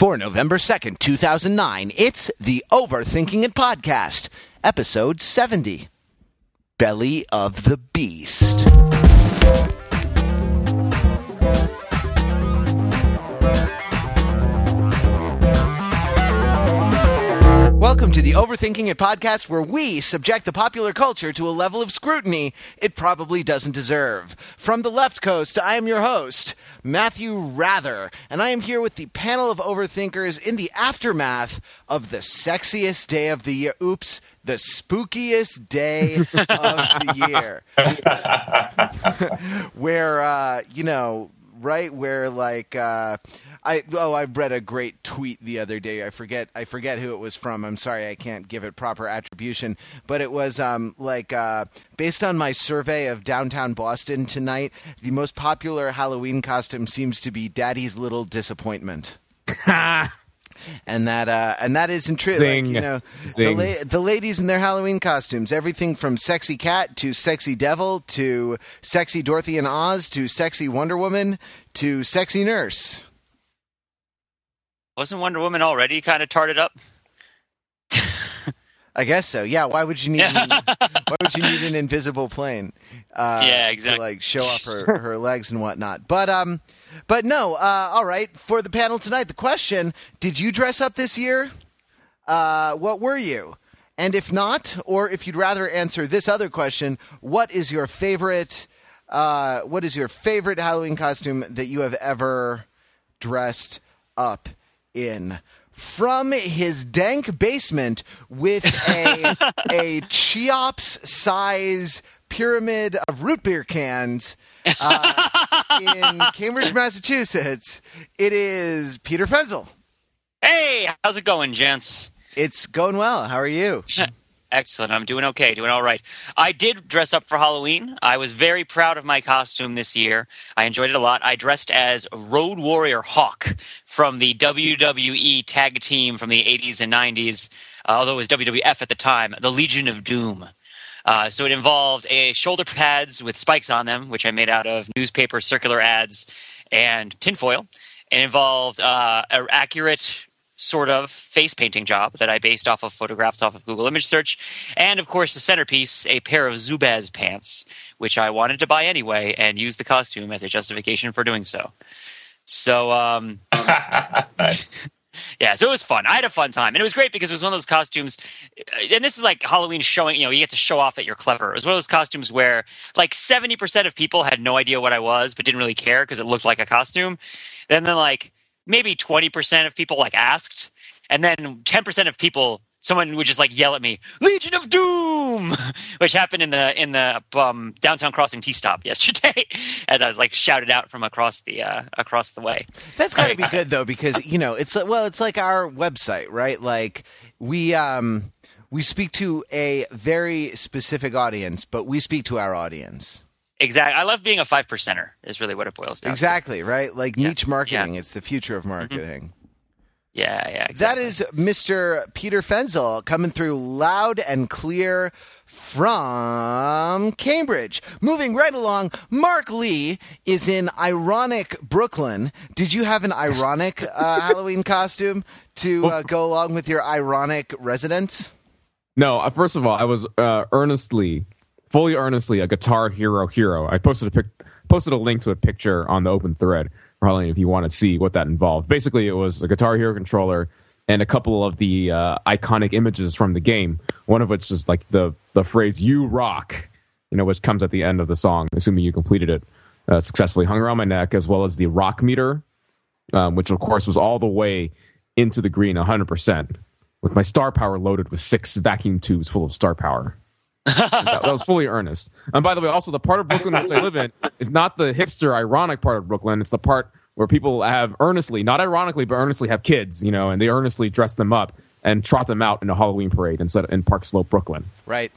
For November 2nd, 2009, it's the Overthinking It Podcast, episode 70 Belly of the Beast. Welcome to the Overthinking It podcast, where we subject the popular culture to a level of scrutiny it probably doesn't deserve. From the left coast, I am your host, Matthew Wrather, and I am here with the panel of overthinkers in the aftermath of the sexiest day of the year. Oops, the spookiest day of the year. where, uh, you know, right where like uh I oh I read a great tweet the other day. I forget I forget who it was from. I'm sorry I can't give it proper attribution, but it was um like uh based on my survey of downtown Boston tonight, the most popular Halloween costume seems to be Daddy's Little Disappointment. and that uh, and that isn't true. Zing. Like, you know, the, la- the ladies in their Halloween costumes, everything from sexy cat to sexy devil to sexy Dorothy and Oz to sexy Wonder Woman to sexy nurse. Wasn't Wonder Woman already kind of tarted up? I guess so. Yeah. Why would you need? An, why would you need an invisible plane? Uh, Yeah, To like show off her, her legs and whatnot. But um, but no. Uh, all right. For the panel tonight, the question: Did you dress up this year? Uh, what were you? And if not, or if you'd rather answer this other question, what is your favorite? Uh, what is your favorite Halloween costume that you have ever dressed up in? From his dank basement with a a Cheops size pyramid of root beer cans uh, in Cambridge, Massachusetts, it is Peter Fenzel. Hey, how's it going, gents? It's going well. How are you? Excellent. I'm doing okay, doing all right. I did dress up for Halloween. I was very proud of my costume this year. I enjoyed it a lot. I dressed as Road Warrior Hawk from the WWE tag team from the 80s and 90s, uh, although it was WWF at the time, the Legion of Doom. Uh, so it involved a shoulder pads with spikes on them, which I made out of newspaper circular ads and tinfoil. It involved uh, an accurate sort of face painting job that I based off of photographs off of Google image search. And of course, the centerpiece, a pair of Zubaz pants, which I wanted to buy anyway and use the costume as a justification for doing so. So, um, yeah, so it was fun. I had a fun time. And it was great because it was one of those costumes, uh, and this is like Halloween showing, you know, you get to show off that you're clever. It was one of those costumes where like 70% of people had no idea what I was, but didn't really care because it looked like a costume. And then like maybe 20% of people like asked. And then 10% of people, someone would just like yell at me, Legion of Doom, which happened in the, in the um, downtown crossing T stop yesterday as I was like shouted out from across the, uh, across the way. That's got to be good though, because you know it's well, it's like our website, right? Like we um we speak to a very specific audience, but we speak to our audience. Exactly. I love being a five percenter. Is really what it boils down Exactly, right? Like niche marketing. Yeah. It's the future of marketing. to. Yeah, yeah. That Exactly. is Mr. Peter Fenzel coming through loud and clear from Cambridge. Moving right along, Mark Lee is in ironic Brooklyn. Did you have an ironic uh, Halloween costume to uh, go along with your ironic residence? No, uh, first of all, I was uh, earnestly, fully earnestly a Guitar Hero hero. I posted a pic- posted a link to a picture on the open thread Halloween if you want to see what that involved. Basically, it was a Guitar Hero controller and a couple of the uh, iconic images from the game. One of which is like the the phrase "You rock," you know, which comes at the end of the song, assuming you completed it uh, successfully. Hung around my neck, as well as the rock meter, um, which of course was all the way into the green, hundred percent with my star power loaded with six vacuum tubes full of star power. That, that was fully earnest. And by the way, also the part of Brooklyn which I live in is not the hipster, ironic part of Brooklyn. It's the part where people have earnestly, not ironically, but earnestly have kids, you know, and they earnestly dress them up and trot them out in a Halloween parade instead in Park Slope, Brooklyn. Right.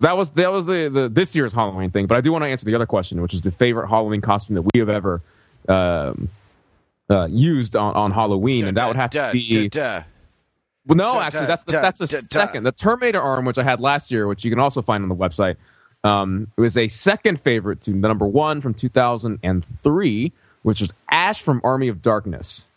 That was that was the, the this year's Halloween thing. But I do want to answer the other question, which is the favorite Halloween costume that we have ever um, uh, used on, on Halloween, and that would have Duh, to be. Well, no, actually, that's the, that's the second. The Terminator arm, which I had last year, which you can also find on the website, um, it was a second favorite to the number one from 2003, which was Ash from Army of Darkness.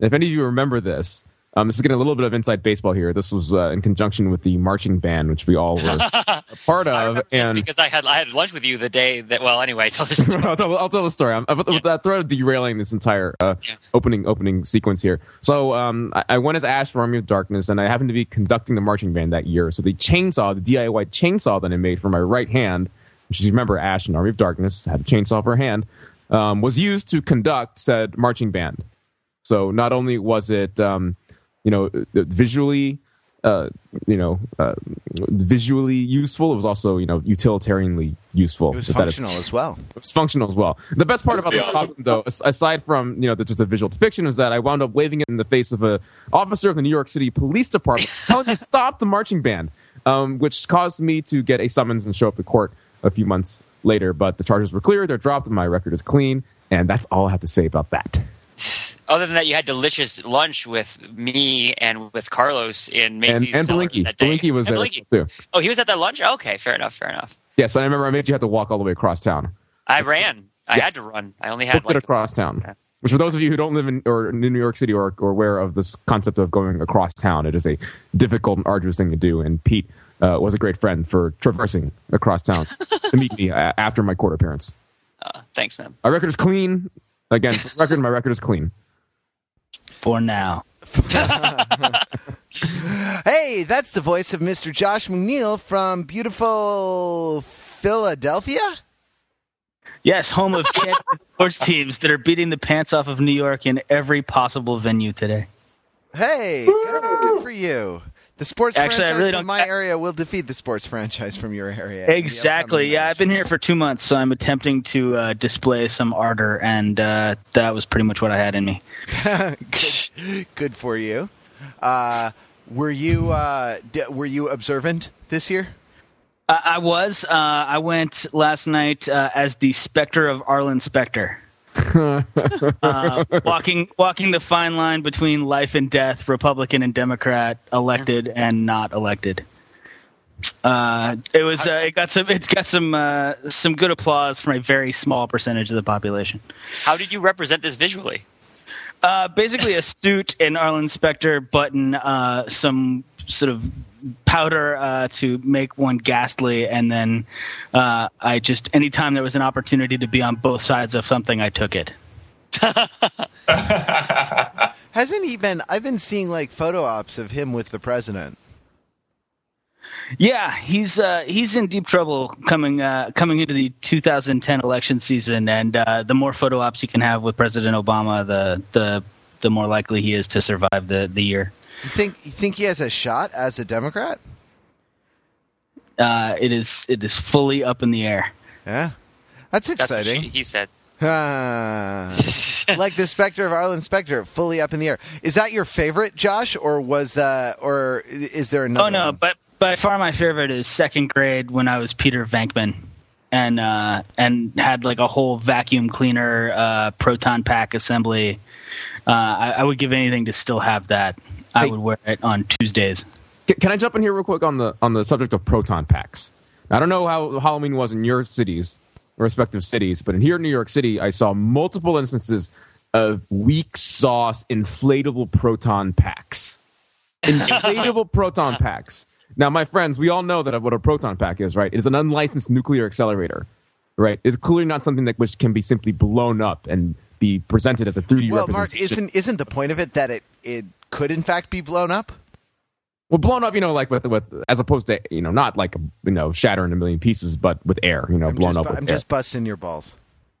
If any of you remember this, um, this is getting a little bit of inside baseball here. This was uh, in conjunction with the marching band, which we all were a part of. And because I had I had lunch with you the day that. Well, anyway, tell this story. I'll, tell, I'll tell the story. I'm, I'm, that thread derailing this entire uh, Yeah. opening opening sequence here. So um, I, I went as Ash from Army of Darkness, and I happened to be conducting the marching band that year. So the chainsaw, the DIY chainsaw that I made for my right hand, which is remember Ash in Army of Darkness had a chainsaw for her hand, um, was used to conduct said marching band. So not only was it um, you know visually uh, you know uh, visually useful, it was also you know utilitarianly useful. It was if that is- functional as well. it's functional as well. The best part about this awesome. costume, though, aside from you know the, just the visual depiction, is that I wound up waving it in the face of a officer of the New York City Police Department, telling me to stop the marching band, um, which caused me to get a summons and show up to court a few months later. But the charges were clear; they're dropped, and my record is clean. And that's all I have to say about that. Other than that, you had delicious lunch with me and with Carlos in And, Macy's. and cellar Blinky, that day. Blinky was And there Blinky. too. Oh, he was at that lunch. Okay, fair enough. Fair enough. Yes, and I remember I made you have to walk all the way across town. I ran. I Yes. had to run. I only had like across town. Yeah. Which, for those of you who don't live in or in New York City or, or aware of this concept of going across town, it is a difficult and arduous thing to do. And Pete uh, was a great friend for traversing across town to meet me uh, after my court appearance. Uh, thanks, man. My record is clean. Again, record, my record is clean. For now. Hey, that's the voice of Mr. Josh McNeil from beautiful Philadelphia. Yes, home of sports teams that are beating the pants off of New York in every possible venue today. Hey, good, good for you. The sports Actually, I franchise really from don't- my area will defeat the sports franchise from your area. Exactly. Yeah, match. I've been here for two months, so I'm attempting to uh, display some ardor, and uh, that was pretty much what I had in me. good, good for you. Uh, were you uh, d- were you observant this year? Uh, I was. Uh, I went last night uh, as the Spectre of Arlen Specter. uh, walking walking the fine line between life and death, Republican and Democrat, elected and not elected. Uh, it was. Uh, it got some. It's got some. Uh, some good applause from a very small percentage of the population. How did you represent this visually? Uh, basically, a suit, an Arlen Specter button, uh, some sort of powder uh, to make one ghastly, and then uh, I just anytime there was an opportunity to be on both sides of something, I took it. Hasn't he been? I've been seeing like photo ops of him with the president. Yeah, he's uh, he's in deep trouble coming uh, coming into the 2010 election season, and uh, the more photo ops you can have with President Obama, the the the more likely he is to survive the the year. You think you think he has a shot as a Democrat? Uh, it is it is fully up in the air. Yeah, that's That's what exciting. she, he said. Ah. like the Spectre of Arlen Specter, fully up in the air. Is that your favorite, Josh, or was that, or is there another? Oh no, one? but by far my favorite is second grade when I was Peter Venkman, and uh, and had like a whole vacuum cleaner uh, proton pack assembly. Uh, I, I would give anything to still have that. I Hey. would wear it on Tuesdays. Can, can I jump in here real quick on the on the subject of proton packs? I don't know how Halloween was in your cities, respective cities, but in here in New York City, I saw multiple instances of weak sauce inflatable proton packs. Inflatable proton packs. Now, my friends, we all know that what a proton pack is, right? It is an unlicensed nuclear accelerator, right? It's clearly not something that which can be simply blown up and be presented as a 3D well, Mark, isn't isn't the point of it that it it could in fact be blown up? Well, blown up, you know, like with with as opposed to you know not like you know shatter in a million pieces, but with air, you know, I'm blown just, up. with I'm air. just busting your balls.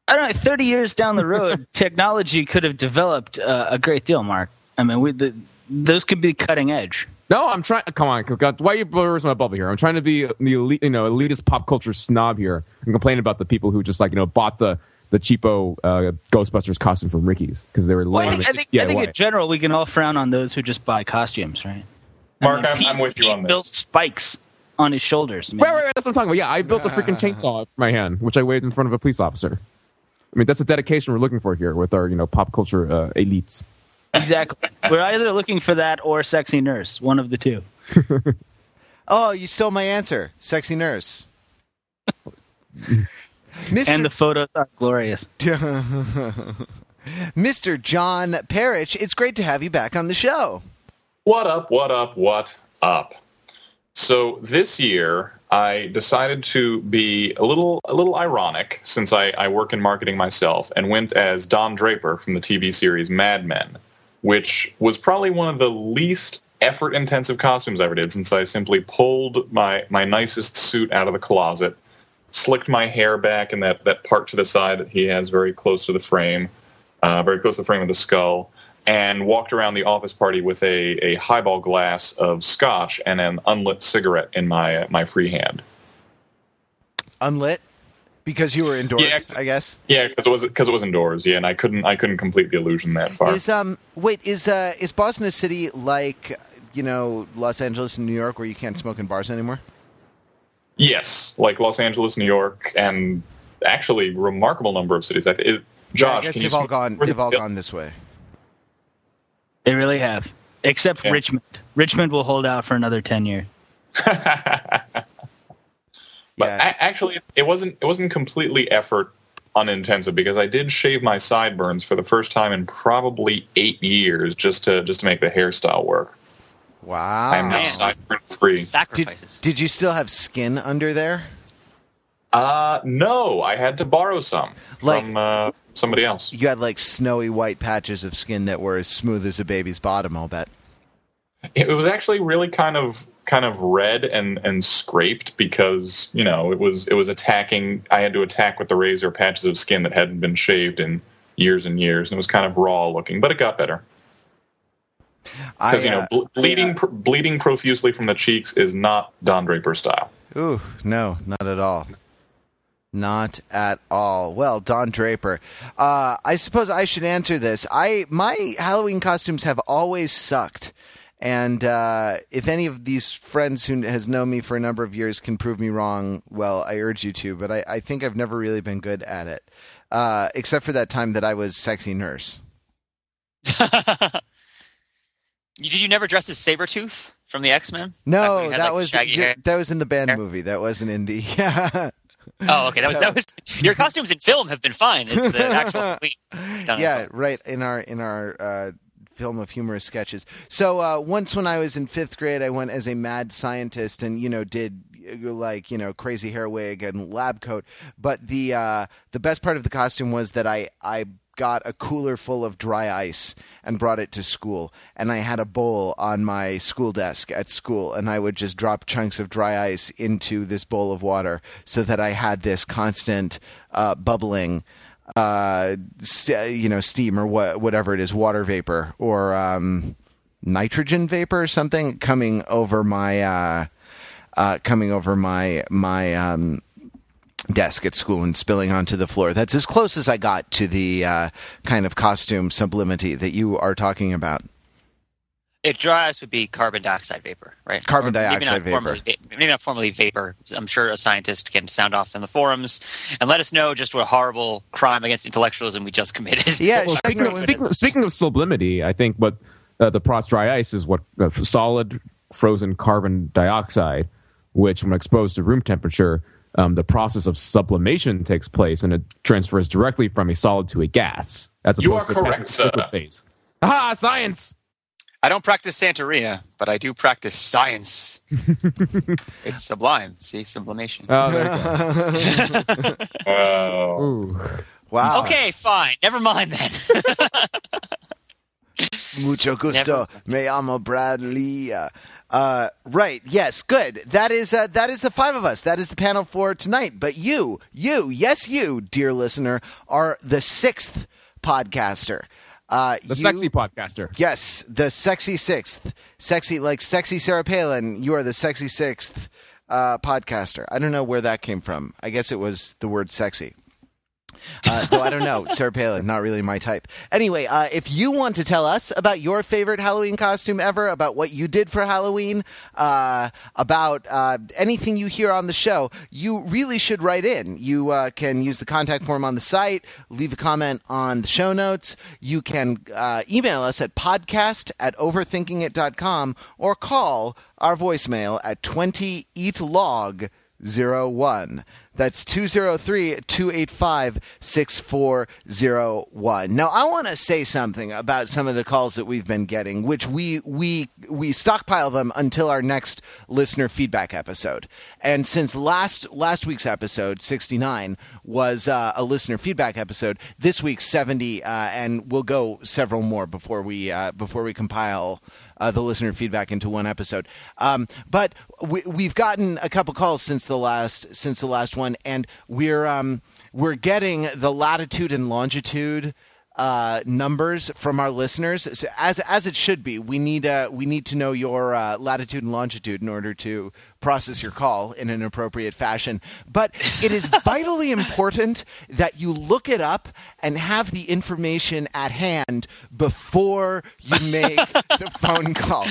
I don't know. Thirty years down the road, technology could have developed uh, a great deal, Mark. I mean, we, the, those could be cutting edge. No, I'm trying. Come on, why are you blurring my bubble here? I'm trying to be the elite, you know elitist pop culture snob here and complain about the people who just like you know bought the the cheapo uh, Ghostbusters costume from Ricky's because they were Well, lame. I, think, DIY. I think in general, we can all frown on those who just buy costumes, right? I Mark, mean, I'm- Pete- I'm with you Pete on this. Built spikes on his shoulders. I mean, Wait, wait, wait, that's what I'm talking about. Yeah, I built a freaking chainsaw for my hand, which I waved in front of a police officer. I mean, that's the dedication we're looking for here with our you know pop culture uh, elites. Exactly. We're either looking for that or sexy nurse, one of the two. Oh, you stole my answer, sexy nurse. Mr. And the photos are glorious. Mr. John Parrish, it's great to have you back on the show. What up, what up, what up? So this year I decided to be a little a little ironic since I, I work in marketing myself and went as Don Draper from the TV series Mad Men, which was probably one of the least effort intensive costumes I ever did since I simply pulled my, my nicest suit out of the closet, slicked my hair back in that, that part to the side that he has very close to the frame, uh, very close to the frame of the skull, and walked around the office party with a, a highball glass of scotch and an unlit cigarette in my my free hand. Unlit because you were indoors, Yeah. I guess. Yeah, because it was because it was indoors. Yeah, and I couldn't I couldn't complete the illusion that far. Is um wait is uh is Boston a city like you know Los Angeles and New York where you can't smoke in bars anymore? yes, like Los Angeles, New York, and actually remarkable number of cities. I think. It, Josh, I guess they've all gone. They've all gone this way. They really have, except Yeah. Richmond. Richmond will hold out for another ten years. But Yeah. a- actually, it wasn't it wasn't completely effort unintensive because I did shave my sideburns for the first time in probably eight years just to just to make the hairstyle work. Wow. I am now sideburn free. did, Sacrifices. did you still have skin under there? Uh, no, I had to borrow some Like- from uh, somebody else. You had like snowy white patches of skin that were as smooth as a baby's bottom. I'll bet. It was actually really kind of kind of red and and scraped because you know it was it was attacking. I had to attack with the razor patches of skin that hadn't been shaved in years and years, and it was kind of raw looking, but it got better. Because you know uh, ble- bleeding pr- bleeding profusely from the cheeks is not Don Draper style. Ooh, no, not at all. Not at all. Well, Don Draper. Uh, I suppose I should answer this. I my Halloween costumes have always sucked, and uh, if any of these friends who has known me for a number of years can prove me wrong, well, I urge you to. But I, I think I've never really been good at it, uh, except for that time that I was sexy nurse. Did you never dress as Sabretooth from the X Men? No, that like, was that was in the band hair? movie. That wasn't in the. Oh, okay. That was that was your costumes in film have been fine. It's the actual in yeah, right in our in our uh, film of humorous sketches. So uh, once when I was in fifth grade, I went as a mad scientist and you know did uh, like you know crazy hair wig and lab coat. But the uh, the best part of the costume was that I I got a cooler full of dry ice and brought it to school and I had a bowl on my school desk at school and I would just drop chunks of dry ice into this bowl of water so that I had this constant uh, bubbling uh, you know, steam or what, whatever it is, water vapor or um, nitrogen vapor or something coming over my, uh, uh, coming over my my um, desk at school and spilling onto the floor. That's as close as I got to the uh, kind of costume sublimity that you are talking about. It dry ice would be carbon dioxide vapor, right? Carbon Or maybe dioxide not formally maybe not formally vapor. I'm sure a scientist can sound off in the forums and let us know just what horrible crime against intellectualism we just committed. Yeah, Well, speaking, of, speaking, speaking of sublimity, I think what uh, the Prost dry ice is what uh, solid frozen carbon dioxide, which when exposed to room temperature, um, the process of sublimation takes place and it transfers directly from a solid to a gas. As You opposed are to correct, liquid sir. phase. Ah, science! I don't practice Santeria, but I do practice science. it's sublime. See, sublimation. Oh, there you go. Ooh. Wow. okay, fine. Never mind then. Mucho gusto. Me llamo Bradley. Uh, right. Yes. Good. That is uh, that is the five of us. That is the panel for tonight. But you, you, yes, you, dear listener, are the sixth podcaster. Uh, The you- sexy podcaster. Yes, the sexy sixth, sexy like sexy Sarah Palin. You are the sexy sixth uh, podcaster. I don't know where that came from. I guess it was the word sexy. Uh, I don't know, Sarah Palin, not really my type. Anyway, uh, if you want to tell us about your favorite Halloween costume ever, about what you did for Halloween, uh, about uh, anything you hear on the show, you really should write in. You uh, can use the contact form on the site, leave a comment on the show notes. You can uh, email us at podcast at overthinkingit.com or call our voicemail at 20 eatlog 01. That's 203 285 6401. Now, I want to say something about some of the calls that we've been getting, which we, we, we stockpile them until our next listener feedback episode. And since last, last week's episode, 69, was uh, a listener feedback episode, this week's 70, uh, and we'll go several more before we, uh, before we compile uh, the listener feedback into one episode. Um, but we, we've gotten a couple calls since the last since the last one, and we're um, we're getting the latitude and longitude uh, numbers from our listeners, so as as it should be. We need uh, we need to know your uh, latitude and longitude in order to process your call in an appropriate fashion. But it is vitally important that you look it up and have the information at hand before you make the phone call,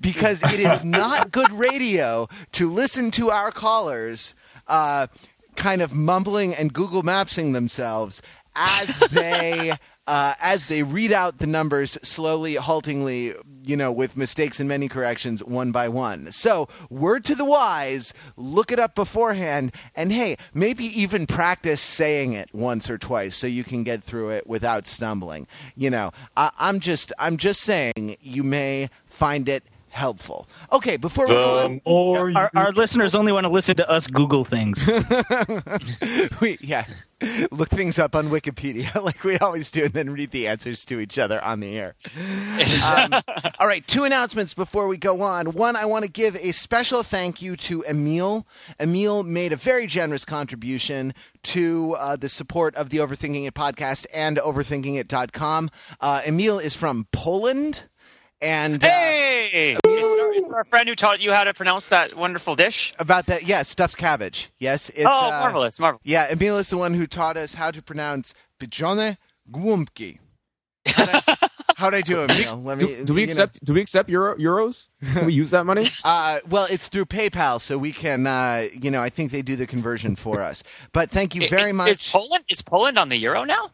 because it is not good radio to listen to our callers. Uh, kind of mumbling and Google Mapsing themselves as they uh, as they read out the numbers slowly, haltingly, you know, with mistakes and many corrections one by one. So, word to the wise, look it up beforehand, and hey, maybe even practice saying it once or twice so you can get through it without stumbling. You know, I- I'm just, I'm just saying, you may find it helpful. Okay, before we go The more Our, our listeners only want to listen to us Google things. we yeah look things up on wikipedia like we always do and then read the answers to each other on the air. Um, all right two announcements before we go on. One i want to give a special thank you to emil. Emil made a very generous contribution to uh, the support of the overthinking it podcast and overthinkingit.com uh, emil is from poland and uh, Hey! Is it, our, is it our friend who taught you how to pronounce that wonderful dish? about that yeah stuffed cabbage yes it's oh, uh, marvelous, marvelous. Yeah, Emil is the one who taught us how to pronounce Bijone Gwumpki. How'd I, how'd do, Emil? Let me. Do, do we you know- accept? Do we accept euro, euros? Can we use that money? Uh, well, it's through PayPal, so we can. Uh, you know, I think they do the conversion for us. But thank you very is, much. Is Poland is Poland on the euro now?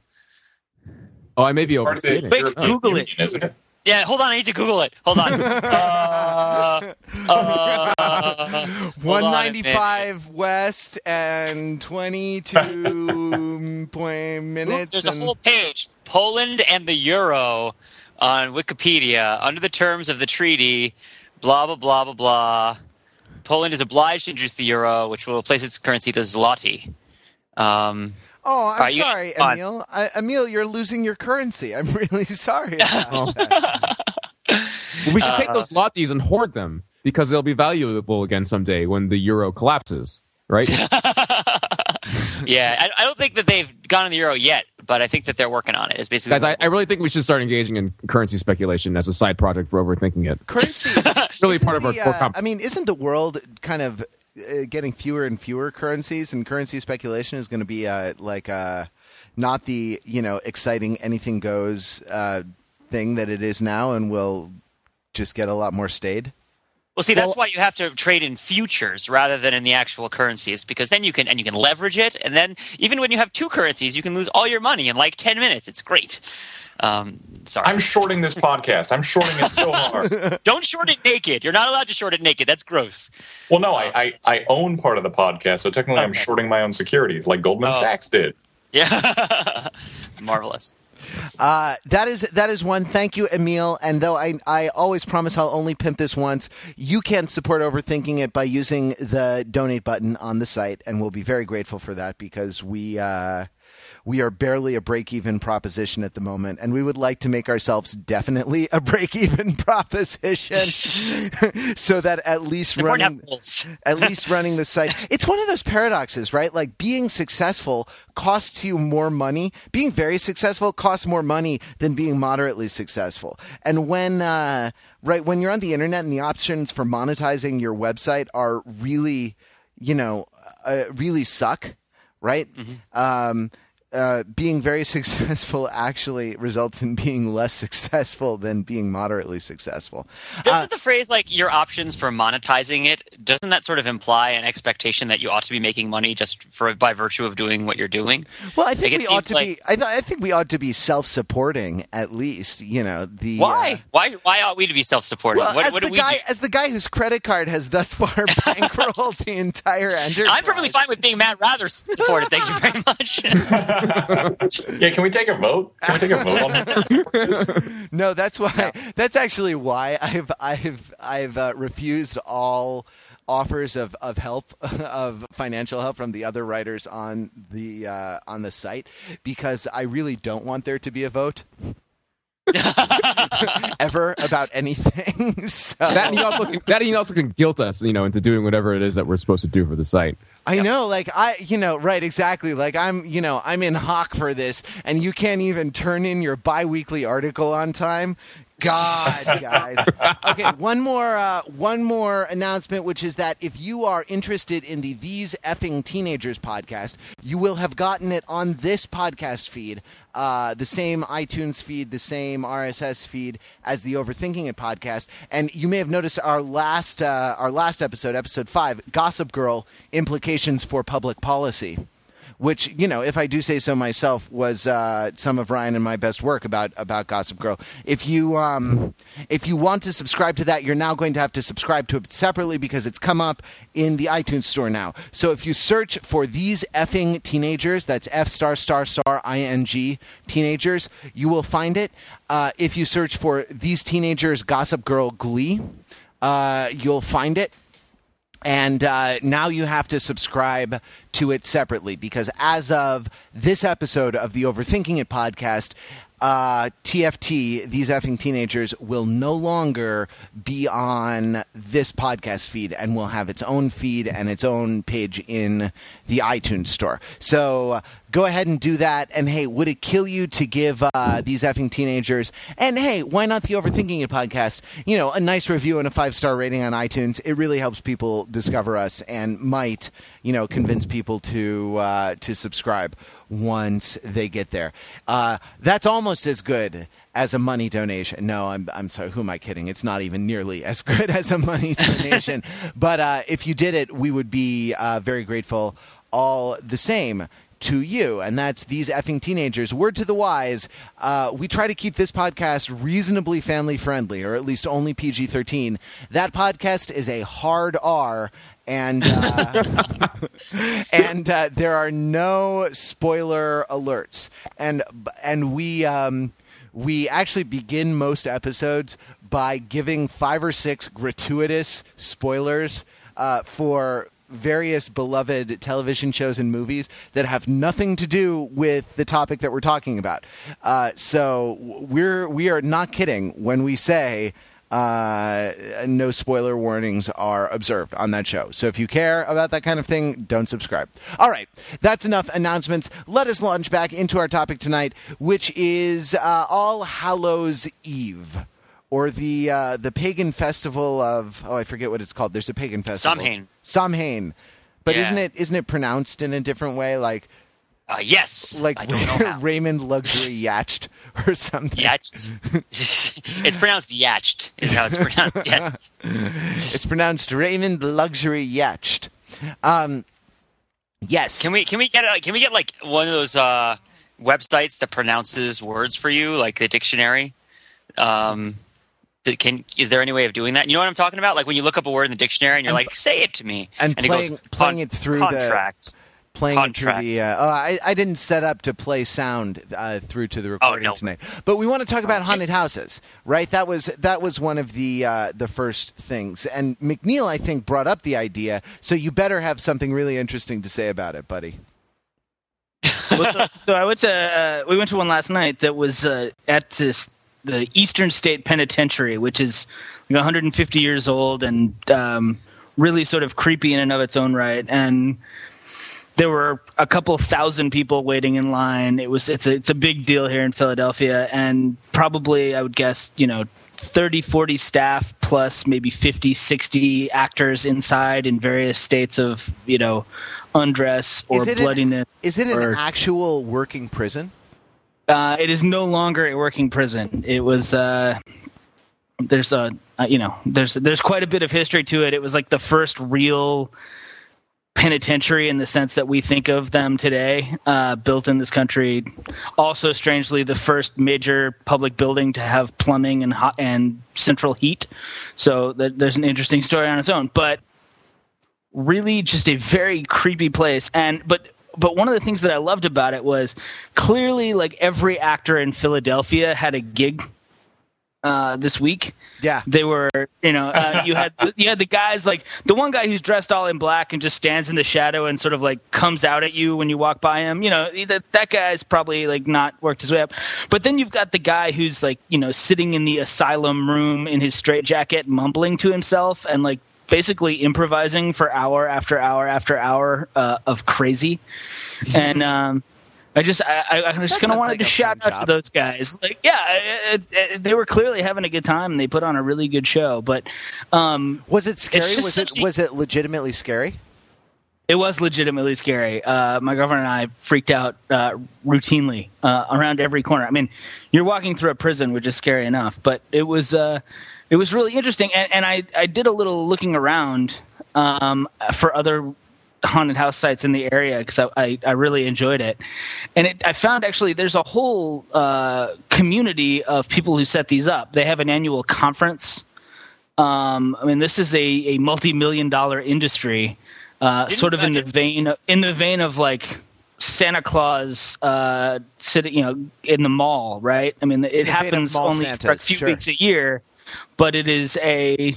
Oh, I may be part of the overstating. Wait, European Google it. Union, isn't it? Yeah, hold on. I need to Google it. Hold on. uh, uh, One ninety five west and twenty two point minutes. There's a and- whole page, Poland and the euro, on Wikipedia under the terms of the treaty. Blah blah blah blah blah. Poland is obliged to introduce the euro, which will replace its currency, the zloty. Um, Oh, I'm right, sorry, fine. Emil. I, Emil, you're losing your currency. I'm really sorry. About Oh. we should take those lattes and hoard them because they'll be valuable again someday when the euro collapses. Right? yeah, I, I don't think that they've gone on the euro yet, but I think that they're working on it. It's basically Guys, I, I really think we should start engaging in currency speculation as a side project for overthinking it. currency. Really isn't part of our the, core uh, comp- I mean, isn't the world kind of uh, getting fewer and fewer currencies, and currency speculation is going to be uh, like uh, not the you know exciting anything goes uh, thing that it is now, and will just get a lot more stayed. Well, see, that's why you have to trade in futures rather than in the actual currencies, because then you can and you can leverage it, and then even when you have two currencies, you can lose all your money in like ten minutes. It's great. Um, sorry, I'm shorting this podcast. I'm shorting it so hard. don't short it naked. You're not allowed to short it naked. That's gross. Well, no, I, I, I own part of the podcast, so technically I'm shorting my own securities, like Goldman Oh. Sachs did. Yeah, marvelous. Uh, that is that is one. Thank you, Emil. And though I I always promise I'll only pimp this once, you can support overthinking it by using the donate button on the site, and we'll be very grateful for that because we. Uh, we are barely a break even proposition at the moment, and we would like to make ourselves definitely a break even proposition so that at least running at least running the site. It's one of those paradoxes, right? Like being successful costs you more money. Being very successful costs more money than being moderately successful. And when uh, right when you're on the internet and the options for monetizing your website are really, you know, uh, really suck, right? Um, uh, being very successful actually results in being less successful than being moderately successful. Doesn't uh, the phrase like your options for monetizing it doesn't that sort of imply an expectation that you ought to be making money just for by virtue of doing what you're doing? Well, I think like, we ought to like, be. I, th- I, think we ought to be self-supporting at least. You know the why uh, why why ought we to be self-supporting? Well, what, as what the guy as the guy whose credit card has thus far bankrolled the entire enterprise. I'm perfectly fine with being Matt Wrather supported. Thank you very much. Yeah, can we take a vote? Can we take a vote on this? no, that's why. That's actually why I've I've I've uh, refused all offers of, of help of financial help from the other writers on the uh, on the site because I really don't want there to be a vote. ever about anything. so. That he also can, that he also can guilt us, you know, into doing whatever it is that we're supposed to do for the site. I yep. know, like I, you know, right, exactly. Like I'm, you know, I'm in hock for this, and you can't even turn in your biweekly article on time. God, guys. Okay, one more uh, one more announcement, which is that if you are interested in the These Effing Teenagers podcast, you will have gotten it on this podcast feed, uh, the same iTunes feed, the same RSS feed as the Overthinking It podcast. And you may have noticed our last uh, our last episode, episode five, Gossip Girl implications for public policy which you know, if I do say so myself, was uh, some of Ryan and my best work about about Gossip Girl. If you um, if you want to subscribe to that, you're now going to have to subscribe to it separately because it's come up in the iTunes store now. So if you search for these effing teenagers, that's F star star star I N G teenagers, you will find it. Uh, if you search for these teenagers, Gossip Girl Glee, uh, you'll find it and uh, now you have to subscribe to it separately because as of this episode of the Overthinking It podcast, uh, TFT, these effing teenagers, will no longer be on this podcast feed and will have its own feed and its own page in the iTunes store. So uh, go ahead and do that. And hey, would it kill you to give uh, these effing teenagers, and hey, why not the Overthinking It podcast, you know, a nice review and a five star rating on iTunes? It really helps people discover us and might, you know, convince people to, uh, to subscribe once they get there. Uh, that's almost as good as a money donation. No, I'm I'm sorry. Who am I kidding? It's not even nearly as good as a money donation. but uh, if you did it, we would be uh, very grateful. All the same to you, and that's these effing teenagers. Word to the wise: uh, we try to keep this podcast reasonably family friendly, or at least only PG thirteen. That podcast is a hard R, and uh, and uh, there are no spoiler alerts, and and we um, we actually begin most episodes by giving five or six gratuitous spoilers uh, for various beloved television shows and movies that have nothing to do with the topic that we're talking about. Uh, so we're we are not kidding when we say uh, no spoiler warnings are observed on that show. So if you care about that kind of thing, don't subscribe. All right, that's enough announcements. Let us launch back into our topic tonight, which is uh, All Hallows Eve. Or the uh, the pagan festival of oh I forget what it's called. There's a pagan festival. Samhain. Samhain. But Yeah. isn't it isn't it pronounced in a different way? Like Uh, yes. like I don't know how. Raymond Luxury Yacht or something. Yacht. it's pronounced yacht. Is how it's pronounced. Yes. It's pronounced Raymond Luxury Yacht. Um, yes. Can we can we get uh, can we get like one of those uh, websites that pronounces words for you, like the dictionary? Um, can is there any way of doing that? You know what I'm talking about? Like when you look up a word in the dictionary and you're like, say it to me, and it playing- goes, playing it through the- contract. Playing contract. through the. Uh, oh, I, I didn't set up to play sound uh, through to the recording no. tonight. But we want to talk about haunted houses, right? That was that was one of the uh, the first things, and McNeil I think brought up the idea. So you better have something really interesting to say about it, buddy. Well, so, so I went to uh, we went to one last night that was uh, at this the Eastern State Penitentiary, which is like 150 years old and um, really sort of creepy in and of its own right. And there were a couple thousand people waiting in line. It was it's a it's a big deal here in Philadelphia, and probably I would guess you know 30 40 staff plus maybe 50 60 actors inside in various states of you know undress or Is it an- bloodiness Is it an actual working prison? uh, it is no longer a working prison it was uh there's a uh, you know there's there's quite a bit of history to it it was like the first real penitentiary in the sense that we think of them today, uh, built in this country. Also, strangely, the first major public building to have plumbing and hot and central heat. So th- there's an interesting story on its own, but really just a very creepy place. And but but one of the things that I loved about it was clearly like every actor in Philadelphia had a gig uh, this week. Yeah. they were you know uh, you had you had the guys like the one guy who's dressed all in black and just stands in the shadow and sort of like comes out at you when you walk by him you know that that guy's probably like not worked his way up. But then you've got the guy who's like you know sitting in the asylum room in his straitjacket mumbling to himself and like basically improvising for hour after hour after hour uh, of crazy. And um I just, I, I I just That kind of wanted like to shout out job. to those guys. Like, yeah, it, it, they were clearly having a good time, and they put on a really good show. But um, Was it scary? Was it a- was it legitimately scary? it was legitimately scary. Uh, my girlfriend and I freaked out uh, routinely uh, around every corner. I mean, you're walking through a prison, which is scary enough, but it was uh, it was really interesting. And, and I I did a little looking around um, for other haunted house sites in the area because I, I, I really enjoyed it, and it, I found actually there's a whole uh, community of people who set these up. They have an annual conference. Um, I mean, this is a, a multi-million dollar industry, uh, sort of in the vein in the vein of like Santa Claus uh, sitting, you know, in the mall, right? I mean, it happens only for a few sure. weeks a year, but it is a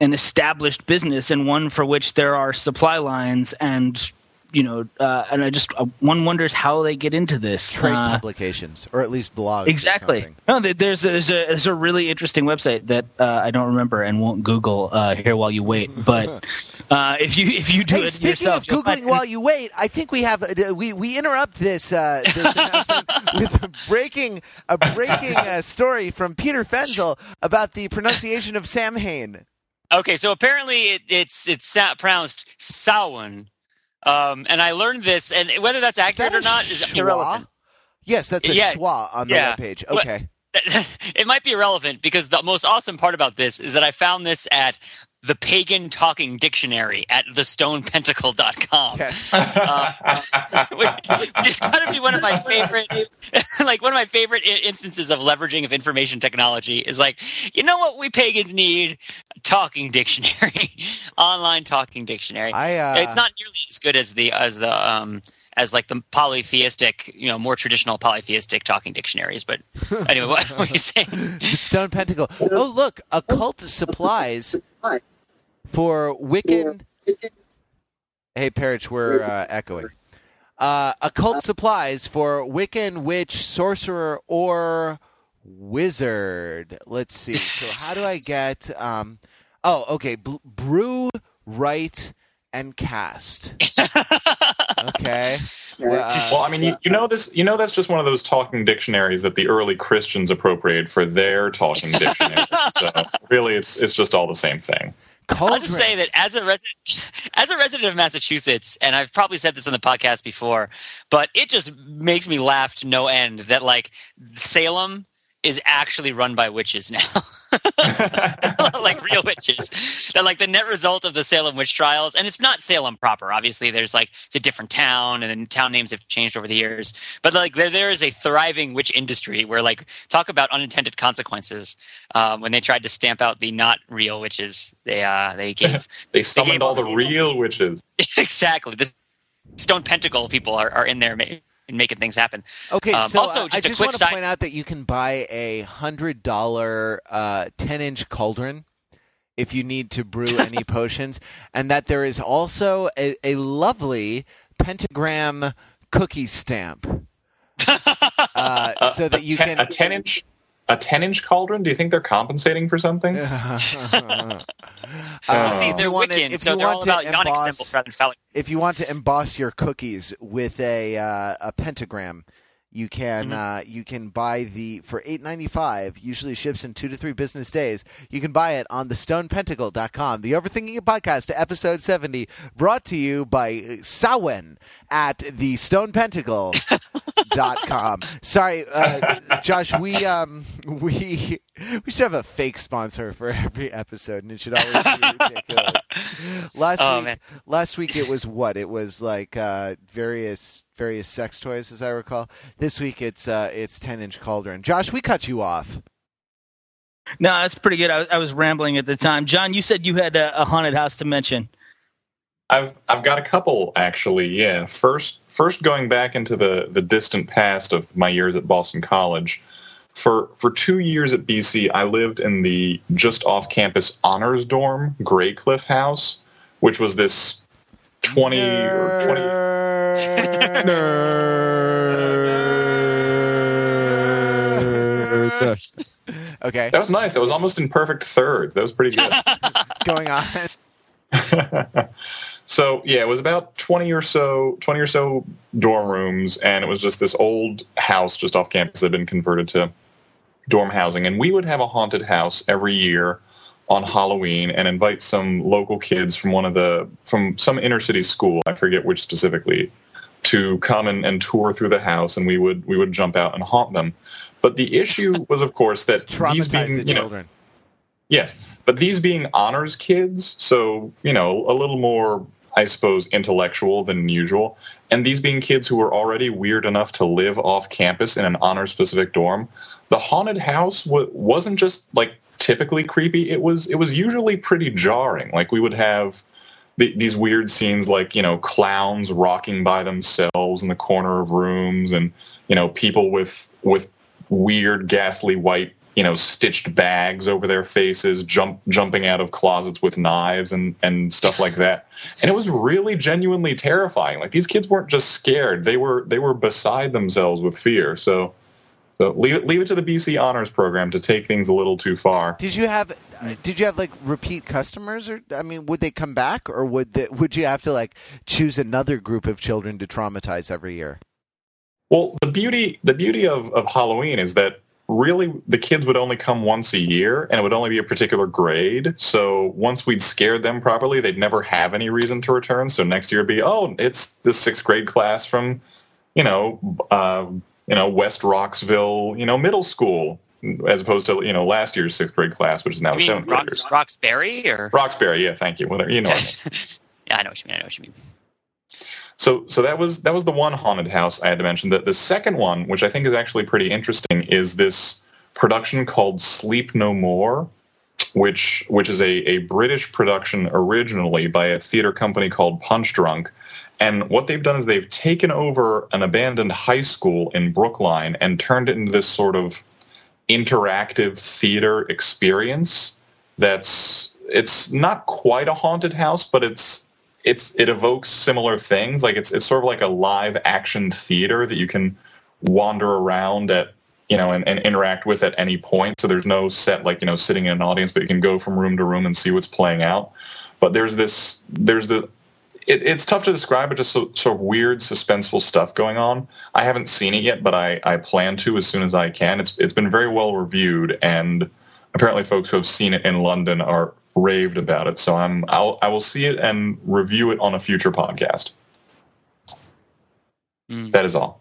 an established business and one for which there are supply lines and you know uh, and i just uh, one wonders how they get into this Trade Uh, publications, or at least blogs. exactly no there's a, there's a there's a really interesting website that uh, i don't remember and won't google uh, here while you wait but uh, if you if you do Hey, it speaking yourself of googling find- while you wait, I think we have uh, we we interrupt this uh, this with a breaking a breaking uh, story from Peter Fenzel about the pronunciation of Samhain. Okay, so apparently it, it's it's pronounced Samhain, um, and I learned this, and whether that's accurate that or not is schwa? irrelevant. Yes, that's a Yeah, schwa on the yeah. webpage. Okay. it might be irrelevant because the most awesome part about this is that I found this at the Pagan Talking Dictionary at thestonepentacle.com. Yes. which is got to be one of my favorite, like one of my favorite instances of leveraging of information technology is like, you know what we pagans need? Talking dictionary, online talking dictionary. I uh, it's not nearly as good as the as the um as like the polytheistic, you know, more traditional polytheistic talking dictionaries. But anyway, what, what are you saying? Stone Pentacle. Oh, look, occult supplies for Wiccan. Hey, Parrish, we're uh, echoing. Uh, occult supplies for Wiccan, witch, sorcerer, or wizard. Let's see. So, how do I get? Um, oh, okay. Brew, write, and cast. Okay. Well, uh, Well, I mean, you, you know this. You know that's just one of those talking dictionaries that the early Christians appropriated for their talking dictionary. so really, it's it's just all the same thing. I'll just say that as a resident, as a resident of Massachusetts, and I've probably said this on the podcast before, but it just makes me laugh to no end that like Salem is actually run by witches now. like real witches. That like the net result of the Salem witch trials, and it's not Salem proper. Obviously, there's like it's a different town, and then town names have changed over the years. But like there, there is a thriving witch industry where like talk about unintended consequences. Um, when they tried to stamp out the not real witches, they uh they gave They summoned gave all the real witches. exactly the Stone Pentacle people are, are in there. Ma- and making things happen. Okay, Um, so also, just I a just quick want to side- point out that you can buy a hundred dollar uh, ten inch cauldron if you need to brew any potions, and that there is also a, a lovely pentagram cookie stamp, uh, so that you ten, can. a ten inch a ten inch cauldron. Do you think they're compensating for something? Uh, See, if they're you want to- Wiccan, if so you they're want all about yonic emboss- symbols rather than phallic. if you want to emboss your cookies with a uh, a pentagram, You can uh, you can buy the for eight ninety five. Usually ships in two to three business days. You can buy it on the stonepentacle.com. The Overthinking It podcast, episode seventy, brought to you by Sawen at the Stone Pentacle. dot com. Sorry, uh, Josh. We um we we should have a fake sponsor for every episode, and it should always be ridiculous. Last Oh, week, man. last week it was what? It was like uh, various various sex toys, as I recall. This week it's uh, it's ten inch cauldron. Josh, we cut you off. No, that's pretty good. I, was- I was rambling at the time. John, you said you had a, a haunted house to mention. I've I've got a couple actually. Yeah. First first going back into the the distant past of my years at Boston College. For for 2 years at BC, I lived in the just off campus honors dorm, Gray Cliff House, which was this 20 or 20 Nerd. Okay, That was nice. That was almost in perfect thirds. That was pretty good. going on. so yeah, it was about twenty or so, twenty or so dorm rooms, and it was just this old house just off campus that had been converted to dorm housing. And we would have a haunted house every year on Halloween and invite some local kids from one of the from some inner city school. I forget which specifically to come and, and tour through the house, and we would we would jump out and haunt them. But the issue was, of course, that these being the you know, children. Yes, but these being honors kids, so you know a little more, I suppose, intellectual than usual, and these being kids who were already weird enough to live off campus in an honor specific dorm, the haunted house w- wasn't just like typically creepy. It was it was usually pretty jarring. Like we would have the, these weird scenes, like you know clowns rocking by themselves in the corner of rooms, and you know people with with weird ghastly white you know stitched bags over their faces jump jumping out of closets with knives and and stuff like that. And it was really genuinely terrifying. Like these kids weren't just scared. They were they were beside themselves with fear. So so leave it leave it to the BC honors program to take things a little too far. Did you have uh, did you have like repeat customers, or I mean, would they come back, or would the, would you have to like choose another group of children to traumatize every year? Well, the beauty the beauty of, of Halloween is that really the kids would only come once a year and it would only be a particular grade. So once we'd scared them properly, they'd never have any reason to return. So next year would be, oh, it's the sixth grade class from, you know, uh, you know, West Roxville, you know, middle school, as opposed to, you know, last year's sixth grade class, which is now seventh Rox, graders. Roxbury or? Roxbury, yeah, thank you. Whatever, you know. I mean. yeah, I know what you mean. I know what you mean. So so that was that was the one haunted house I had to mention. The the second one, which I think is actually pretty interesting, is this production called Sleep No More, which which is a, a British production originally by a theater company called Punchdrunk. And what they've done is they've taken over an abandoned high school in Brookline and turned it into this sort of interactive theater experience that's it's not quite a haunted house, but it's it's it evokes similar things. Like it's it's sort of like a live action theater that you can wander around at you know and, and interact with at any point. So there's no set like you know sitting in an audience, but you can go from room to room and see what's playing out. But there's this there's the it, it's tough to describe, but just so, sort of weird, suspenseful stuff going on. I haven't seen it yet, but I, I plan to as soon as I can. It's it's been very well reviewed, and apparently, folks who have seen it in London are raved about it. So I'm I'll I will see it and review it on a future podcast. Mm. That is all.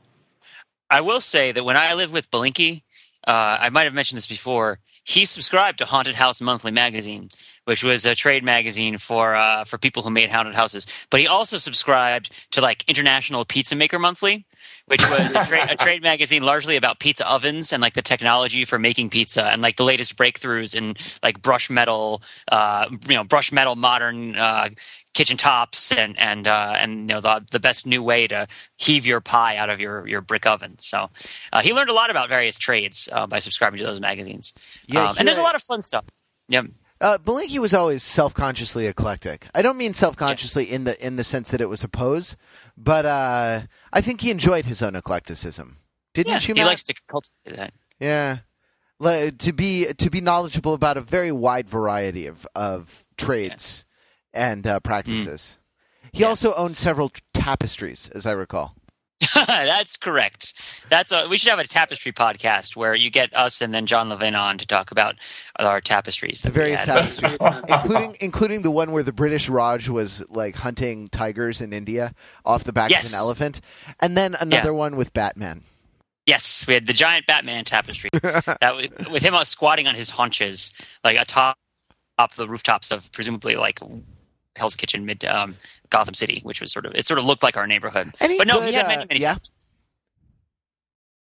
I will say that when I lived with Belinky, uh, I might have mentioned this before. He subscribed to Haunted House Monthly magazine, which was a trade magazine for uh, for people who made haunted houses. But he also subscribed to like International Pizza Maker Monthly, which was a, tra- a trade magazine largely about pizza ovens and like the technology for making pizza and like the latest breakthroughs in like brush metal, uh, you know, brush metal modern uh, kitchen tops and and uh, and you know the the best new way to heave your pie out of your your brick oven. So uh, he learned a lot about various trades uh, by subscribing to those magazines. Yeah, um, and there's a lot of fun stuff. Yeah. Uh, Belinky was always self-consciously eclectic. I don't mean self-consciously in the in the sense that it was a pose, but uh, I think he enjoyed his own eclecticism. Didn't Yeah, you? he likes to cultivate that. Yeah, Le- to be to be knowledgeable about a very wide variety of of trades and uh, practices. He Yeah. also owned several t- tapestries, as I recall. That's correct. That's a, we should have a tapestry podcast where you get us and then John Levin on to talk about our tapestries. The various tapestries, including including the one where the British Raj was like hunting tigers in India off the back Yes. of an elephant, and then another one with Batman. Yes, we had the giant Batman tapestry that was, with him uh, squatting on his haunches, like atop top the rooftops of presumably like Hell's Kitchen, mid um, Gotham City, which was sort of it sort of looked like our neighborhood. But no, good, he had uh, many, many. yeah?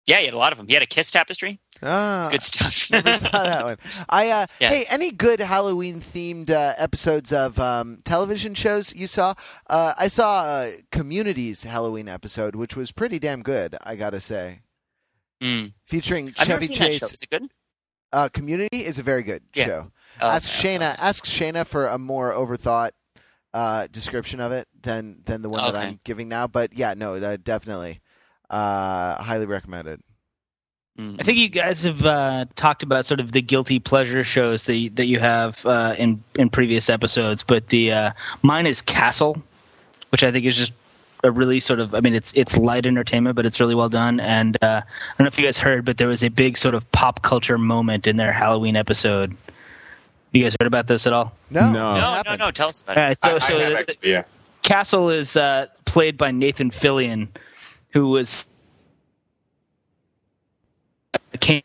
yeah, he had a lot of them. He had a kiss tapestry. Ah, Good stuff. never saw that one. I uh, Yeah. hey, any good Halloween themed uh, episodes of um, television shows you saw? Uh, I saw uh, Community's Halloween episode, which was pretty damn good. I gotta say, Mm. featuring I've Chevy Chase. Is it good? Uh, Community is a very good Yeah. show. Oh, ask. Shayna. Ask Shayna for a more overthought uh, description of it than than the one that I'm giving now. But yeah, no, that definitely uh, highly recommended. Mm. I think you guys have uh, talked about sort of the guilty pleasure shows that you, that you have uh, in in previous episodes, but the uh, mine is Castle, which I think is just a really sort of I mean it's it's light entertainment, but it's really well done. And uh, I don't know if you guys heard, but there was a big sort of pop culture moment in their Halloween episode. You guys heard about this at all? No, No. no, no, no. Tell us about it. right, so I, so I have the- actually, yeah. Castle is uh, played by Nathan Fillion, who was came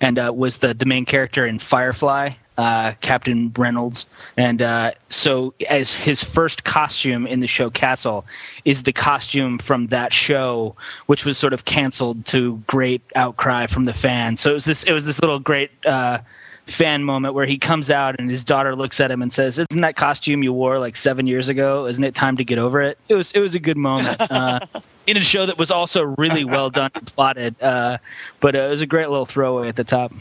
and uh, was the, the main character in Firefly, uh, Captain Reynolds. And uh, so, as his first costume in the show Castle is the costume from that show, which was sort of canceled to great outcry from the fans. So it was this it was this little great. Fan moment where he comes out and his daughter looks at him and says, "Isn't that costume you wore like seven years ago? Isn't it time to get over it?" It was it was a good moment uh, in a show that was also really well done and plotted, uh, but uh, it was a great little throwaway at the top.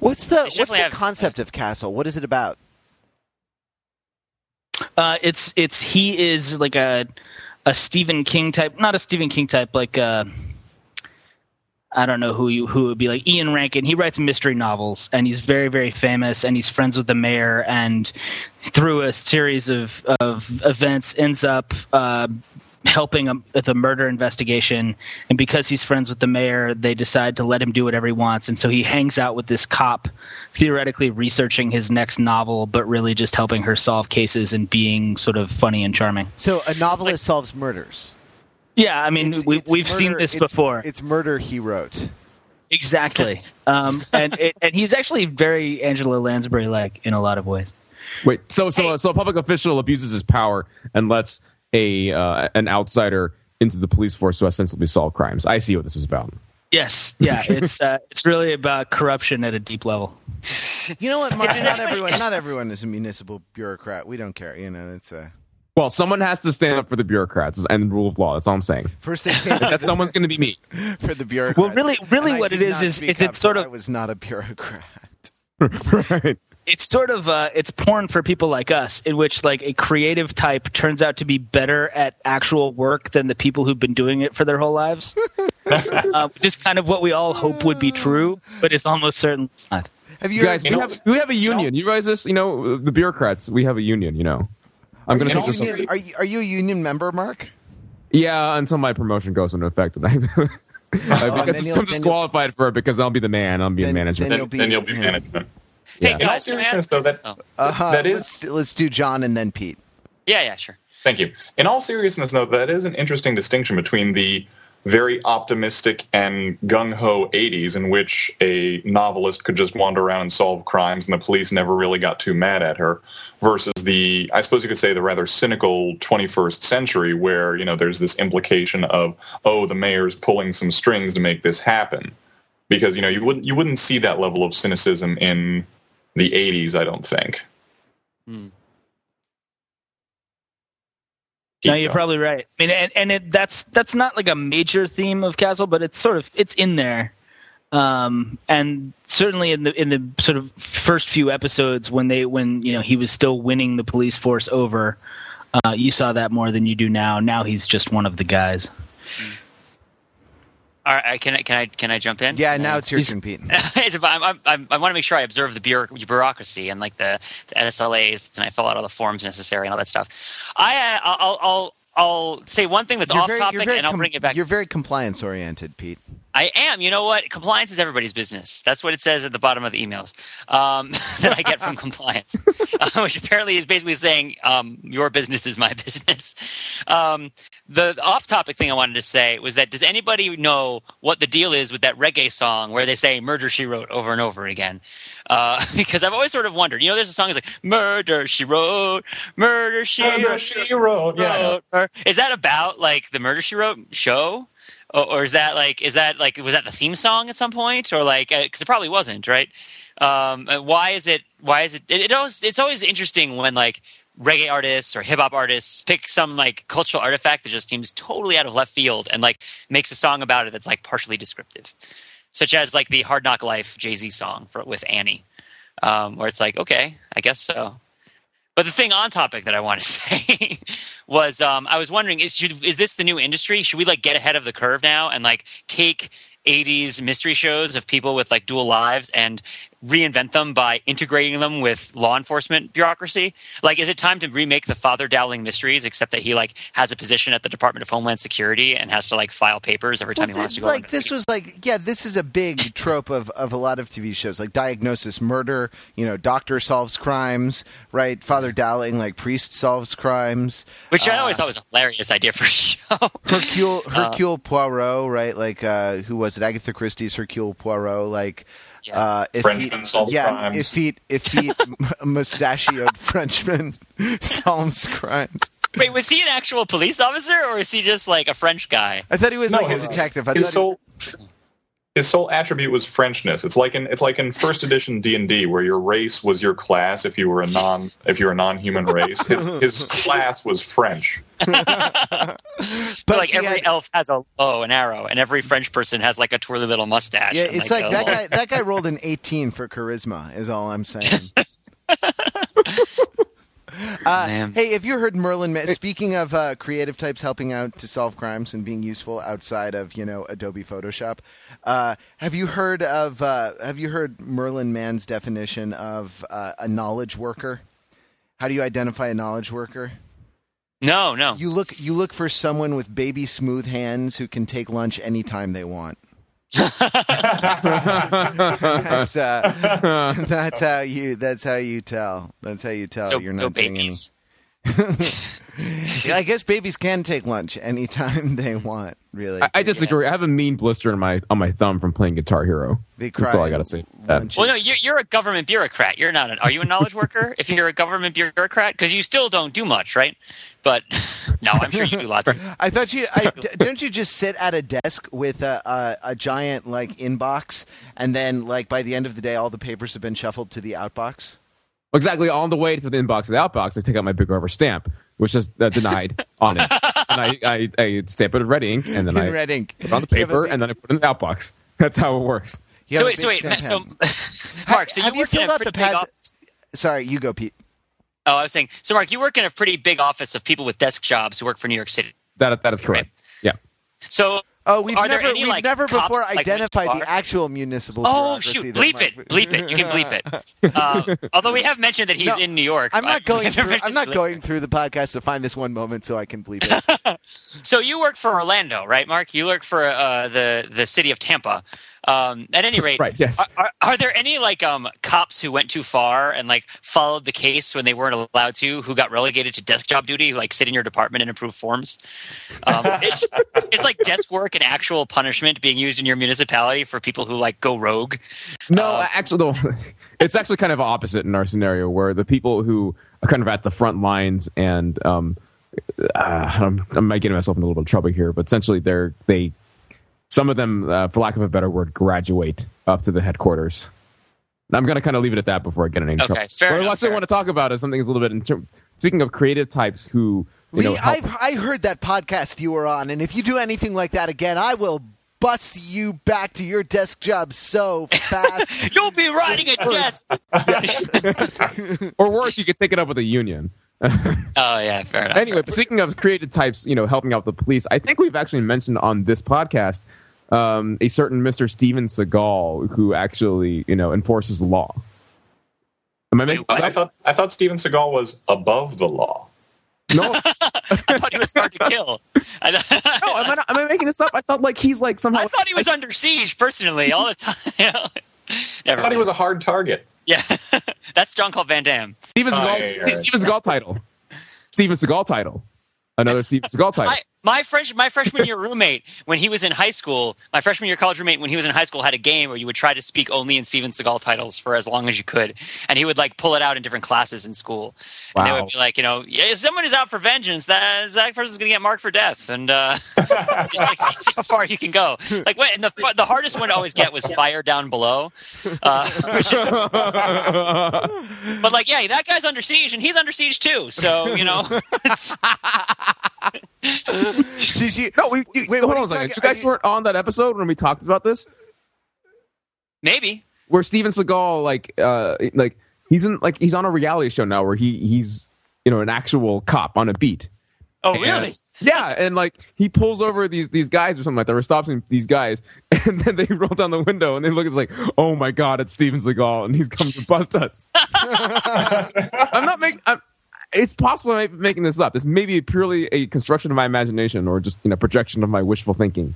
What's the what's the have- concept of Castle? What is it about? Uh, it's it's he is like a a Stephen King type, not a Stephen King type, like uh, I don't know who you who would be like Ian Rankin. He writes mystery novels, and he's very very famous, and he's friends with the mayor, and through a series of of events, ends up. Uh, helping him with a murder investigation and because he's friends with the mayor they decide to let him do whatever he wants and so he hangs out with this cop theoretically researching his next novel but really just helping her solve cases and being sort of funny and charming So a novelist solves murders. Yeah i mean It's- we, it's we've seen this it's- before It's murder he wrote. exactly um, and it, and he's actually very angela lansbury like in a lot of ways Wait, so so so a public official abuses his power and lets a uh, an outsider into the police force to ostensibly solve crimes. I see what this is about. yes yeah it's uh, it's really about corruption at a deep level You know what, Mark? Does not everyone. Not everyone is a municipal bureaucrat. We don't care. You know, it's a Well, someone has to stand up for the bureaucrats and the rule of law. That's all I'm saying. first thing That someone's going to be me. for the bureaucrats. Well, really- really And what it is is- speak is it sort of- I was not a bureaucrat. right. it's sort of uh, it's porn for people like us in which like a creative type turns out to be better at actual work than the people who've been doing it for their whole lives uh, which kind of what we all hope would be true but it's almost certainly not Have you, You guys, we have we have a union. You guys, this? You know, the bureaucrats. We have a union. You know. I'm going to are take you, this. union, are you are you a union member, Mark? Yeah, until my promotion goes into effect, and I, I then become, you'll- disqualified for it because I'll be the man. I'll be in Then- management. then Then, you'll be- then you'll be management. Hey, Yeah. In all can I seriousness, ask- though, that Oh. Uh-huh. That is- Let's, let's do John and then Pete. Yeah, yeah, sure. Thank you. In all seriousness, though, that is an interesting distinction between the very optimistic and gung ho 80s, in which a novelist could just wander around and solve crimes and the police never really got too mad at her, versus the, I suppose you could say, the rather cynical 21st century, where, you know, there's this implication of, oh, the mayor's pulling some strings to make this happen. Because, you know, you wouldn't, you wouldn't see that level of cynicism in the 80s, I don't think. Hmm. No you're going. probably right. I mean and, and it, that's that's not like a major theme of castle but it's sort of it's in there. Um, and certainly in the in the sort of first few episodes when they when you know he was still winning the police force over uh, you saw that more than you do now. Now he's just one of the guys All right, can I can I can I jump in? Yeah, now it's your He's- turn, Pete. it's about, I'm, I'm, I want to make sure I observe the bureaucracy and like the, the SLAs, and I fill out all the forms necessary and all that stuff. I, uh, I'll, I'll, I'll say one thing that's You're off very- topic, you're and I'll com- bring it back. You're very compliance oriented, Pete. I am. You know what? Compliance is everybody's business. That's what it says at the bottom of the emails um, that I get from compliance, uh, which apparently is basically saying um, your business is my business. Um, the off-topic thing I wanted to say was that does anybody know what the deal is with that reggae song where they say "Murder She Wrote" over and over again? Uh, because I've always sort of wondered. You know, there's a song that's like "Murder She Wrote," "Murder She Murder, Wrote." she wrote. Yeah, wrote her. Is that about like the Murder She Wrote show? Or, or is that like is that like was that the theme song at some point or like because it probably wasn't right? Um, uh, why is it? Why is it? It, it always it's always interesting when like reggae artists or hip hop artists pick some like cultural artifact that just seems totally out of left field and like makes a song about it that's like partially descriptive, such as like the Hard Knock Life Jay Z song for, with Annie, um, where it's like okay, I guess so. But the thing on topic that I want to say was um, I was wondering is should, is this the new industry? Should we like get ahead of the curve now and like take 80s mystery shows of people with like dual lives and reinvent them by integrating them with law enforcement bureaucracy? Like, is it time to remake the Father Dowling mysteries, except that he like has a position at the Department of Homeland Security and has to like file papers every time he wants to go? like this was like yeah, this is a big trope of, of a lot of TV shows like Diagnosis Murder. You know, Doctor solves crimes, right? Father Dowling, like priest solves crimes. which I uh, always thought was a hilarious idea for a show. Hercule Hercule Poirot, right? Like uh, who was it? Agatha Christie's Hercule Poirot, like. Yeah. Uh, if Frenchman solves yeah, crimes. if he if he mustachioed Frenchman solves crimes. Wait, was he an actual police officer or is he just like a French guy? I thought he was No, like a detective. I his thought sole his sole attribute was Frenchness. It's like in it's like in first edition D and D where your race was your class if you were a non if you were a non human race. His his class was French. he, So but like he every had- elf has a bow and arrow, and every French person has like a twirly little mustache. Yeah, it's like a that little- guy. That guy rolled an 18 for charisma. Is all I'm saying. Uh, hey, have you heard Merlin? Ma- Speaking of uh, creative types helping out to solve crimes and being useful outside of you know Adobe Photoshop, uh, have you heard of uh, Have you heard Merlin Mann's definition of uh, a knowledge worker? How do you identify a knowledge worker? No, no. You look you look for someone with baby smooth hands who can take lunch anytime they want. That's uh, that's how you that's how you tell. That's how you tell so, you're not so babies. Yeah, I guess babies can take lunch anytime they want. Really, I, I disagree. I have a mean blister on my on my thumb from playing Guitar Hero. They That's all I gotta say. about That. lunch. Well, no, you're, you're a government bureaucrat. You're not. An, are you a knowledge worker? If you're a government bureaucrat, because you still don't do much, right? But no, I'm sure you do lots of. I thought you I, d- don't you just sit at a desk with a, a a giant like inbox, and then like by the end of the day, all the papers have been shuffled to the outbox. Exactly on the way to the inbox of the outbox, I take out my big rubber stamp, which is uh, denied on it, and I, I, I stamp it with red ink, and then I red ink. put it on the You have a paper, and then I put it in the outbox. That's how it works. You So have wait, so big wait, stamp Ma- pen. so Mark, so have you you work in filled a out the pretty big pads? office. Sorry, you go, Pete. Oh, I was saying. So, Mark, you work in a pretty big office of people with desk jobs who work for New York City. That that is correct. Yeah. So, Oh, we've Are there never any, we've like, never cops, before like, identified the actual municipal. oh shoot, bleep Mike- it, bleep it. You can bleep it. Uh, although we have mentioned that he's No, in New York. I'm not going. Through, I'm not going through the podcast to find this one moment so I can bleep it. So you work for Orlando, right, Mark? You work for uh, the the city of Tampa. Um, at any rate, Right, yes. Are, are, are there any like um, cops who went too far and like followed the case when they weren't allowed to, who got relegated to desk job duty, who like sit in your department and approve forms? Um, it's, it's like desk work and actual punishment being used in your municipality for people who like go rogue. No, Uh, actually, though, it's actually kind of opposite in our scenario, where the people who are kind of at the front lines and um, uh, I'm, I might get myself in a little bit of trouble here, but essentially, they're they some of them, uh, for lack of a better word, graduate up to the headquarters. And I'm going to kind of leave it at that before I get in any Okay, trouble. fair what I enough, actually fair want to talk about is something that's a little bit in term, speaking of creative types who you know Lee, I've I heard that podcast you were on, and if you do anything like that again, I will bust you back to your desk job so fast. You'll be riding a desk. or worse, you could take it up with a union. oh yeah, fair enough. anyway, but speaking of creative types, you know, helping out the police, I think we've actually mentioned on this podcast um, a certain Mr. Steven Seagal who actually, you know, enforces the law. Am I making I thought I thought Steven Seagal was above the law. No, I thought he was hard to kill. I, no, am I, not, am I making this up? I thought like he's like somehow. I thought he was under siege personally all the time. Never I Never thought he was a hard target. Yeah, that's Jean-Claude Van Damme. Steven Oh, Seagal. yeah, yeah, Steven Seagal title. Steven Seagal title. Another Steven Seagal title. I, my fresh, my freshman year roommate, when he was in high school, my freshman year college roommate, when he was in high school, had a game where you would try to speak only in Steven Seagal titles for as long as you could, and he would like pull it out in different classes in school. And they would be like, you know, yeah, if someone is out for vengeance, that that person's going to get marked for death, and uh, just like see, how far you can go. Like, what? And the the hardest one to always get was fire down below. Uh, is, but like, yeah, that guy's under siege, and he's under siege too. So you know, Did you? no, we, you, Wait, hold on a second. you You guys talking- weren't on that episode when we talked about this, maybe. where Steven Seagal like uh like he's in like he's on a reality show now where he he's you know an actual cop on a beat. Oh, And- really? Yeah, and like he pulls over these these guys or something like that, or stops these guys, and then they roll down the window and they look. It's like, oh my god, it's Steven Seagal, and he's coming to bust us. I'm not making. I'm, it's possible I'm making this up. This may be purely a construction of my imagination, or just you know projection of my wishful thinking.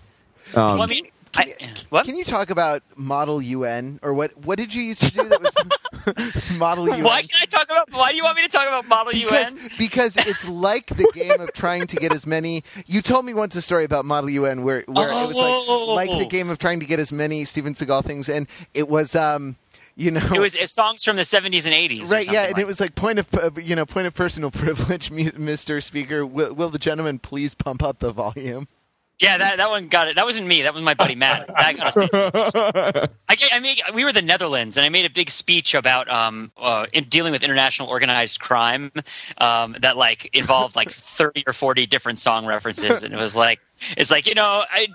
Um, Well, I mean, I, what? Can you talk about Model UN or what? What did you used to do that was Model UN? Why can I talk about? Why do you want me to talk about Model because, UN? because it's like the game of trying to get as many. You told me once a story about Model UN where, where it was Oh. like like the game of trying to get as many Steven Seagal things, and it was um you know It was it's songs from the 70s and 80s. or right yeah, and like it was like point of uh, you know point of personal privilege, Mister Speaker. Will, will the gentleman please pump up the volume? Yeah, that, that one got it. That wasn't me. That was my buddy Matt. That got us. I, I mean, we were the Netherlands, and I made a big speech about um, uh, in dealing with international organized crime um, that like involved like thirty or forty different song references, and it was like it's like you know, I,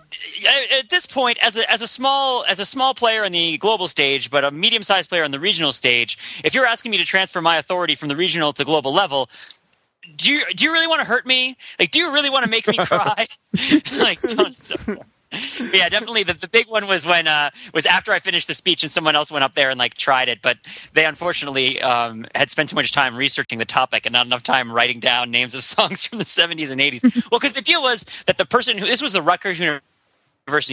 I, at this point, as a as a small as a small player on the global stage, but a medium sized player on the regional stage, if you're asking me to transfer my authority from the regional to global level, do you do you really want to hurt me? Like, do you really want to make me cry? like, so, so. But yeah, definitely. The, the big one was when uh, was after I finished the speech and someone else went up there and like tried it, but they unfortunately um, had spent too much time researching the topic and not enough time writing down names of songs from the seventies and eighties. well, because the deal was that the person who this was the Rutgers University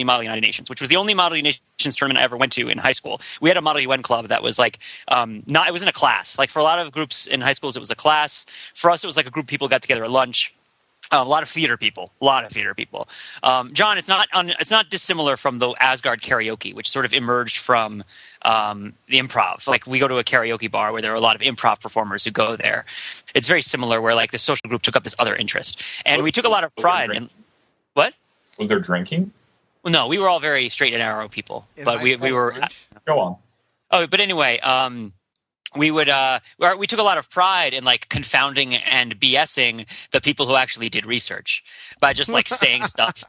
Model United Nations, which was the only Model United Nations tournament I ever went to in high school. We had a Model UN club that was like um, not it wasn't a class. Like for a lot of groups in high schools, it was a class. For us, it was like a group of people got together at lunch. Uh, a lot of theater people, a lot of theater people. Um, John, it's not un, it's not dissimilar from the Asgard karaoke, which sort of emerged from um, the improv. Like we go to a karaoke bar where there are a lot of improv performers who go there. It's very similar, where like the social group took up this other interest, and we took a lot of pride in what. Was there drinking? Well, no, we were all very straight and narrow people, In but we we were lunch? Go on. Oh, but anyway, um, we would uh, we- we took a lot of pride in like confounding and BSing the people who actually did research by just like saying stuff.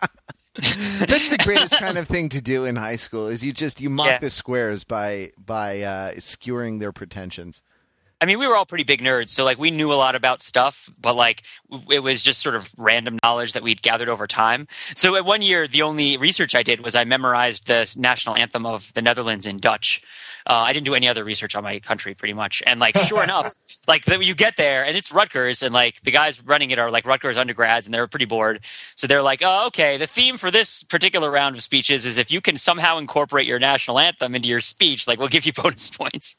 That's the greatest kind of thing to do in high school. Is you just you mock Yeah. the squares by by uh, skewering their pretensions. I mean, we were all pretty big nerds, so like we knew a lot about stuff, but like it was just sort of random knowledge that we'd gathered over time. So at one year, the only research I did was I memorized the national anthem of the Netherlands in Dutch. Uh, I didn't do any other research on my country, pretty much. And like, sure enough, like the, you get there and it's Rutgers, and like the guys running it are like Rutgers undergrads, and they're pretty bored. So they're like, oh, okay. The theme for this particular round of speeches is if you can somehow incorporate your national anthem into your speech, like we'll give you bonus points.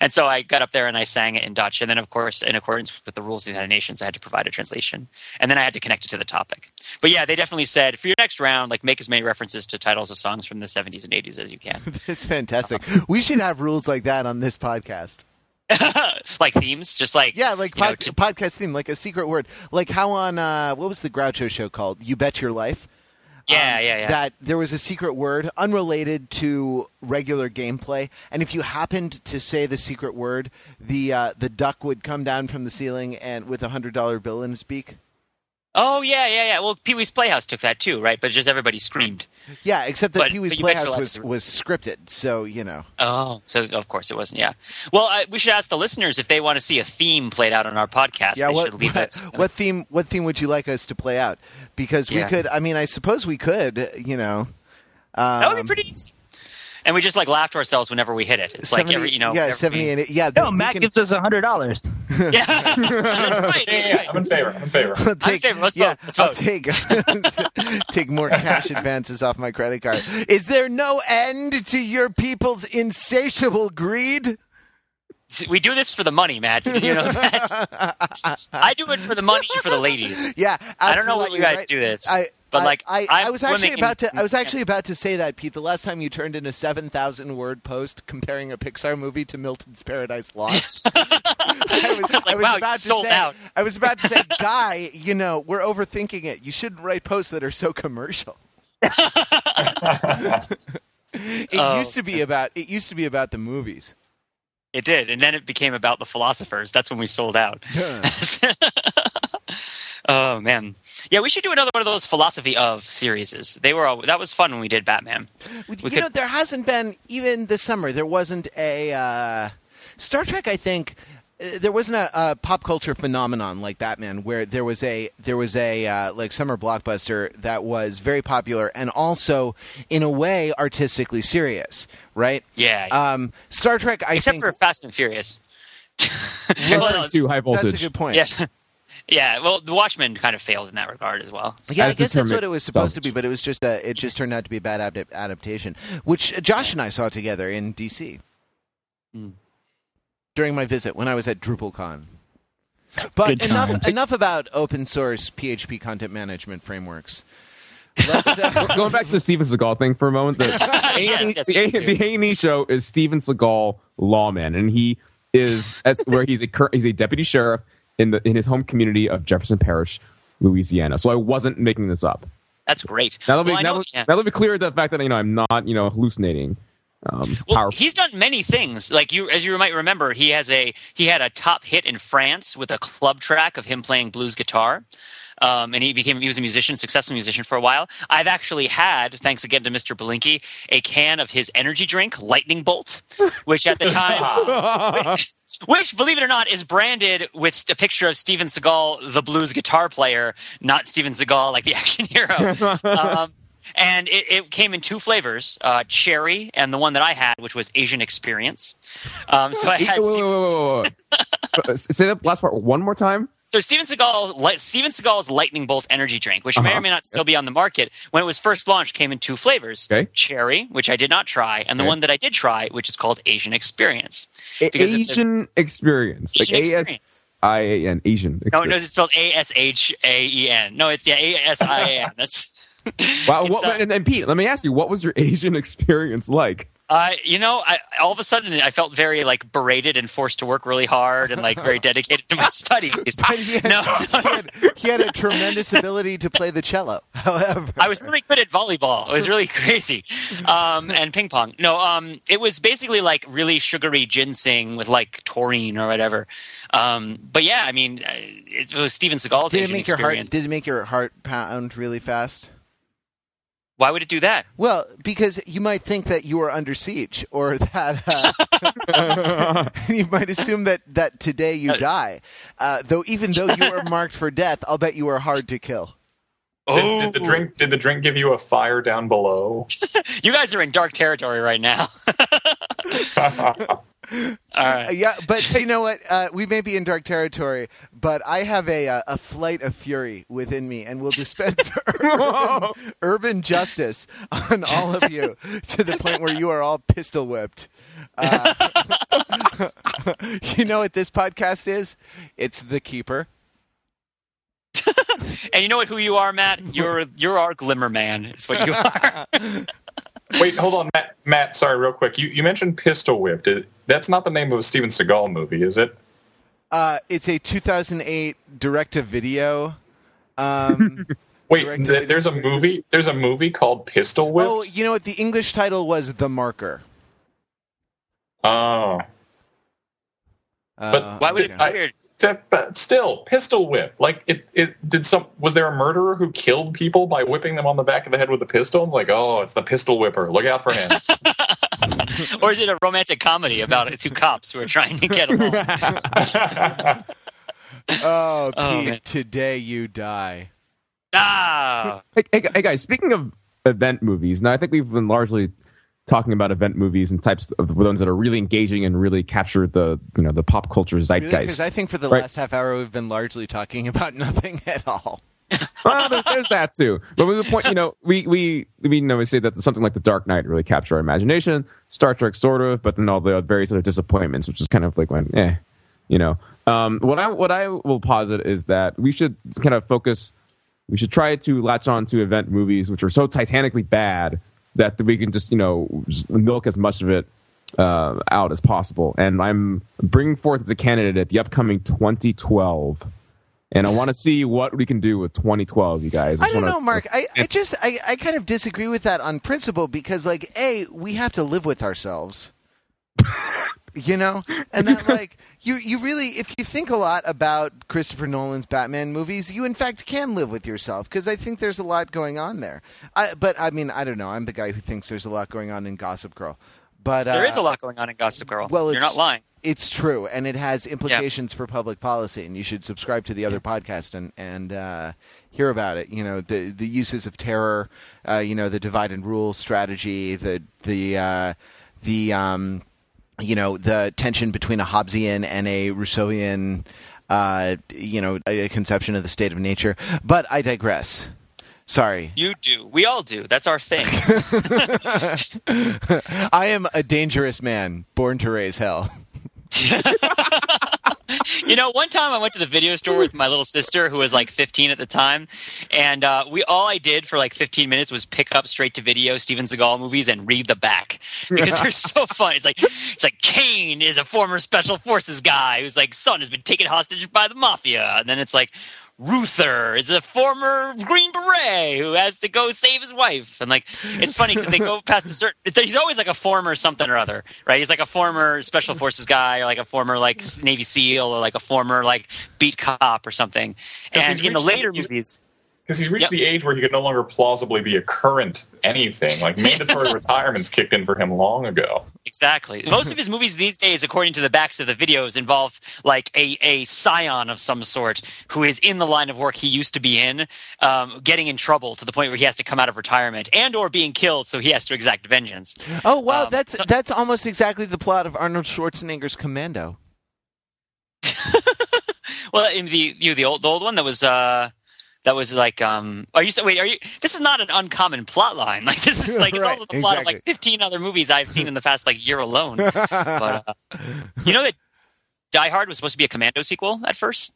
and so I got up there and I sang it in Dutch, and then of course, in accordance with the rules of the United Nations, I had to provide a translation, and then I had to connect it to the topic. But yeah, they definitely said for your next round, like make as many references to titles of songs from the 70s and 80s as you can, It's fantastic. We should have rules like that on this podcast. like themes, just like Yeah, like you know, pod- to- podcast theme, like a secret word, like how on uh, what was the Groucho show called? You Bet Your Life. yeah, um, yeah, yeah. That there was a secret word unrelated to regular gameplay, and if you happened to say the secret word, the uh, the duck would come down from the ceiling and with a hundred dollar bill in its beak. Oh yeah, yeah, yeah. Well, Pee Wee's Playhouse took that too, right? But just everybody screamed. Yeah, except that But- Pee Wee's but You Bet Your Playhouse was was scripted, so you know. Oh, so of course it wasn't. Yeah. Well, I, we should ask the listeners if they want to see a theme played out on our podcast. Yeah, they what should leave what, what theme what theme would you like us to play out? Because we Yeah. could. I mean, I suppose we could. You know. Um, That would be pretty easy. And we just like laugh to ourselves whenever we hit it. It's like every, you know, yeah, every- seventy and yeah. No, Matt can- gives us a hundred dollars. Yeah, that's right. Yeah, yeah, I'm in favor. I'm in favor. I'll take, favor. Let's yeah, vote. Let's I'll vote. take take more cash advances off my credit card. Is there no end to your people's insatiable greed? We do this for the money, Matt. Did you know that? I do it for the money for the ladies. Yeah, I don't know what absolutely you guys right. do this, I, but I- like I, I was actually about in- to I was actually about to say that Pete. The last time you turned in a seven thousand word post comparing a Pixar movie to Milton's Paradise Lost. I was, like, I was wow, about to say, out. I was about to say, guy, you know, we're overthinking it. You shouldn't write posts that are so commercial. it Oh. used to be about it used to be about the movies. It did, and then it became about the philosophers. That's when we sold out. oh man, yeah, we should do another one of those philosophy of series. They were all, that was fun when we did Batman. you We know, there hasn't been even this summer. There wasn't a uh, Star Trek. I think there wasn't a, a pop culture phenomenon like Batman, where there was a there was a uh, like summer blockbuster that was very popular and also in a way artistically serious, right? Yeah, yeah. Um, Star Trek. I except think for Fast and Furious. well, Well, that's, too high voltage. that's a good point. Yeah, yeah. Well, The Watchmen kind of failed in that regard as well. Yeah, I As guess that's what it was supposed to be, but it was just a, it just turned out to be a bad adap- adaptation, which Josh and I saw together in DC Hmm. During my visit when I was at DrupalCon. But Good enough enough about open source PHP content management frameworks. Uh, Going back to the Steven Seagal thing for a moment, the Yes, yes, the, please do. the A&E show is Steven Seagal lawman, and he is as where he's a cur- he's a deputy sheriff in the in his home community of Jefferson Parish, Louisiana. So I wasn't making this up. That's great. Now let me Well, now, know- let- yeah. now let me clear the fact that you know I'm not you know hallucinating. Um, Well, powerful. he's done many things. Like you, as you might remember, he has a he had a top hit in France with a club track of him playing blues guitar. Um, and he became he was a musician, successful musician for a while. I've actually had, thanks again to Mr. Belinky, a can of his energy drink, Lightning Bolt, which at the time, which, which, believe it or not, is branded with a picture of Steven Seagal, the blues guitar player, not Steven Seagal, like the action hero. um, and it, it came in two flavors: uh, cherry, and the one that I had, which was Asian Experience. Um, so I had wait, wait. Uh, Say that last part one more time. so Steven Seagal, Steven Seagal's Lightning Bolt energy drink, which may Uh-huh. or may not still be on the market, when it was first launched, came in two flavors: Okay. cherry, which I did not try, and the Okay. one that I did try, which is called Asian Experience. Asian experience, Asian like A S experience. I A N, Asian. No, no, it's spelled A S H A E N. No, it's yeah, A S I A N. That's Wow, what, uh, and, and Pete, let me ask you, what was your Asian experience like? Uh, you know, I, all of a sudden I felt very like berated and forced to work really hard and like very dedicated to my studies. he, had, No. he, had, he had a tremendous ability to play the cello. However, I was really good at volleyball. It was really crazy, um, and ping pong. No, um, it was basically like really sugary ginseng with like taurine or whatever. Um, but yeah, I mean, uh, it was Steven Seagal's did it Asian make your heart? Did it make your heart pound really fast? Why would it do that? Well, because you might think that you are under siege, or that uh, you might assume that that today you Uh, die. Uh, though, even though you are marked for death, I'll bet you are hard to kill. Oh, Did, did the drink? Did the drink give you a fire down below? you guys are in dark territory right now. Right. yeah, but you know what? Uh, we may be in dark territory, but I have a uh, a flight of fury within me, and we'll dispense urban, urban justice on all of you to the point where you are all pistol whipped. Uh, you know what this podcast is? It's the keeper. And you know what? Who you are, Matt? You're you're our glimmer man. Is what you are. Wait, hold on, Matt. Matt, sorry, real quick. You you mentioned Pistol Whip. Did, that's not the name of a Steven Seagal movie, is it? Uh, it's a 2008 direct-to-video. Um, Wait, Direct to th- there's a movie. There's a movie called Pistol Whip. oh, you know what? The English title was The Marker. Oh, Uh, But Why would it be I- weird? Except- but still, Pistol Whip. Like it, it did some. Was there a murderer who killed people by whipping them on the back of the head with a pistol? It's like, oh, it's the Pistol Whipper. Look out for him. or is it a romantic comedy about two cops who are trying to get along? Oh, Pete, Oh, today you die. ah, Hey, hey, hey, guys, speaking of event movies, now I think we've been largely talking about event movies and types of the ones that are really engaging and really capture the you know the pop culture zeitgeist. Because I think for the Right. last half hour we've been largely talking about nothing at all. well, there's, there's that too. But the point, you know, we we we you know we say that something like The Dark Knight really captured our imagination. Star Trek sort of, but then all the various other disappointments, which is kind of like when, eh, you know. Um, what I what I will posit is that we should kind of focus. We should try to latch on to event movies which are so titanically bad that we can just you know just milk as much of it uh, out as possible. And I'm bringing forth as a candidate at the upcoming 2012. And I want to see what we can do with 2012, you guys. I just don't wanna- know, Mark. I, I just I, I kind of disagree with that on principle because like a we have to live with ourselves. you know? And that like you you really if you think a lot about Christopher Nolan's Batman movies, you in fact can live with yourself because I think there's a lot going on there. I but I mean, I don't know. I'm the guy who thinks there's a lot going on in Gossip Girl. But There uh, is a lot going on in Gossip Girl. well, you're not lying. It's true, and it has implications for public policy, and you should subscribe to the other podcast and and uh, hear about it. You know the the uses of terror, uh, you know the divide and rule strategy, the the uh, the um, you know the tension between a Hobbesian and a Rousseauian, uh, you know, a conception of the state of nature. But I digress. Sorry, You do. We all do. That's our thing. I am a dangerous man, born to raise hell. you know, one time I went to the video store with my little sister, who was like 15 at the time, and uh, we all I did for like 15 minutes was pick up straight to video Steven Seagal movies and read the back because they're so fun. It's like it's like Kane is a former special forces guy whose like son has been taken hostage by the mafia, and then it's like. Ruther is a former Green Beret who has to go save his wife, and like it's funny because they go past a certain. He's always like a former something or other, right? He's like a former special forces guy, or like a former like Navy SEAL, or like a former like beat cop or something. And in the later movies, Because he's reached Yep. the age where he could no longer plausibly be a current anything. Like mandatory retirement's kicked in for him long ago. exactly. Most of his movies these days, according to the backs of the videos, involve like a a scion of some sort who is in the line of work he used to be in, um, getting in trouble to the point where he has to come out of retirement and or being killed, so he has to exact vengeance. Oh wow, Um, that's so- that's almost exactly the plot of Arnold Schwarzenegger's Commando. Well, in the you the old the old one that was uh that was like um are you wait are you this is not an uncommon plot line. Like this is like it's Right, also the plot of like 15 other movies I've seen in the past like year alone. But uh, you know that Die Hard was supposed to be a Commando sequel at first?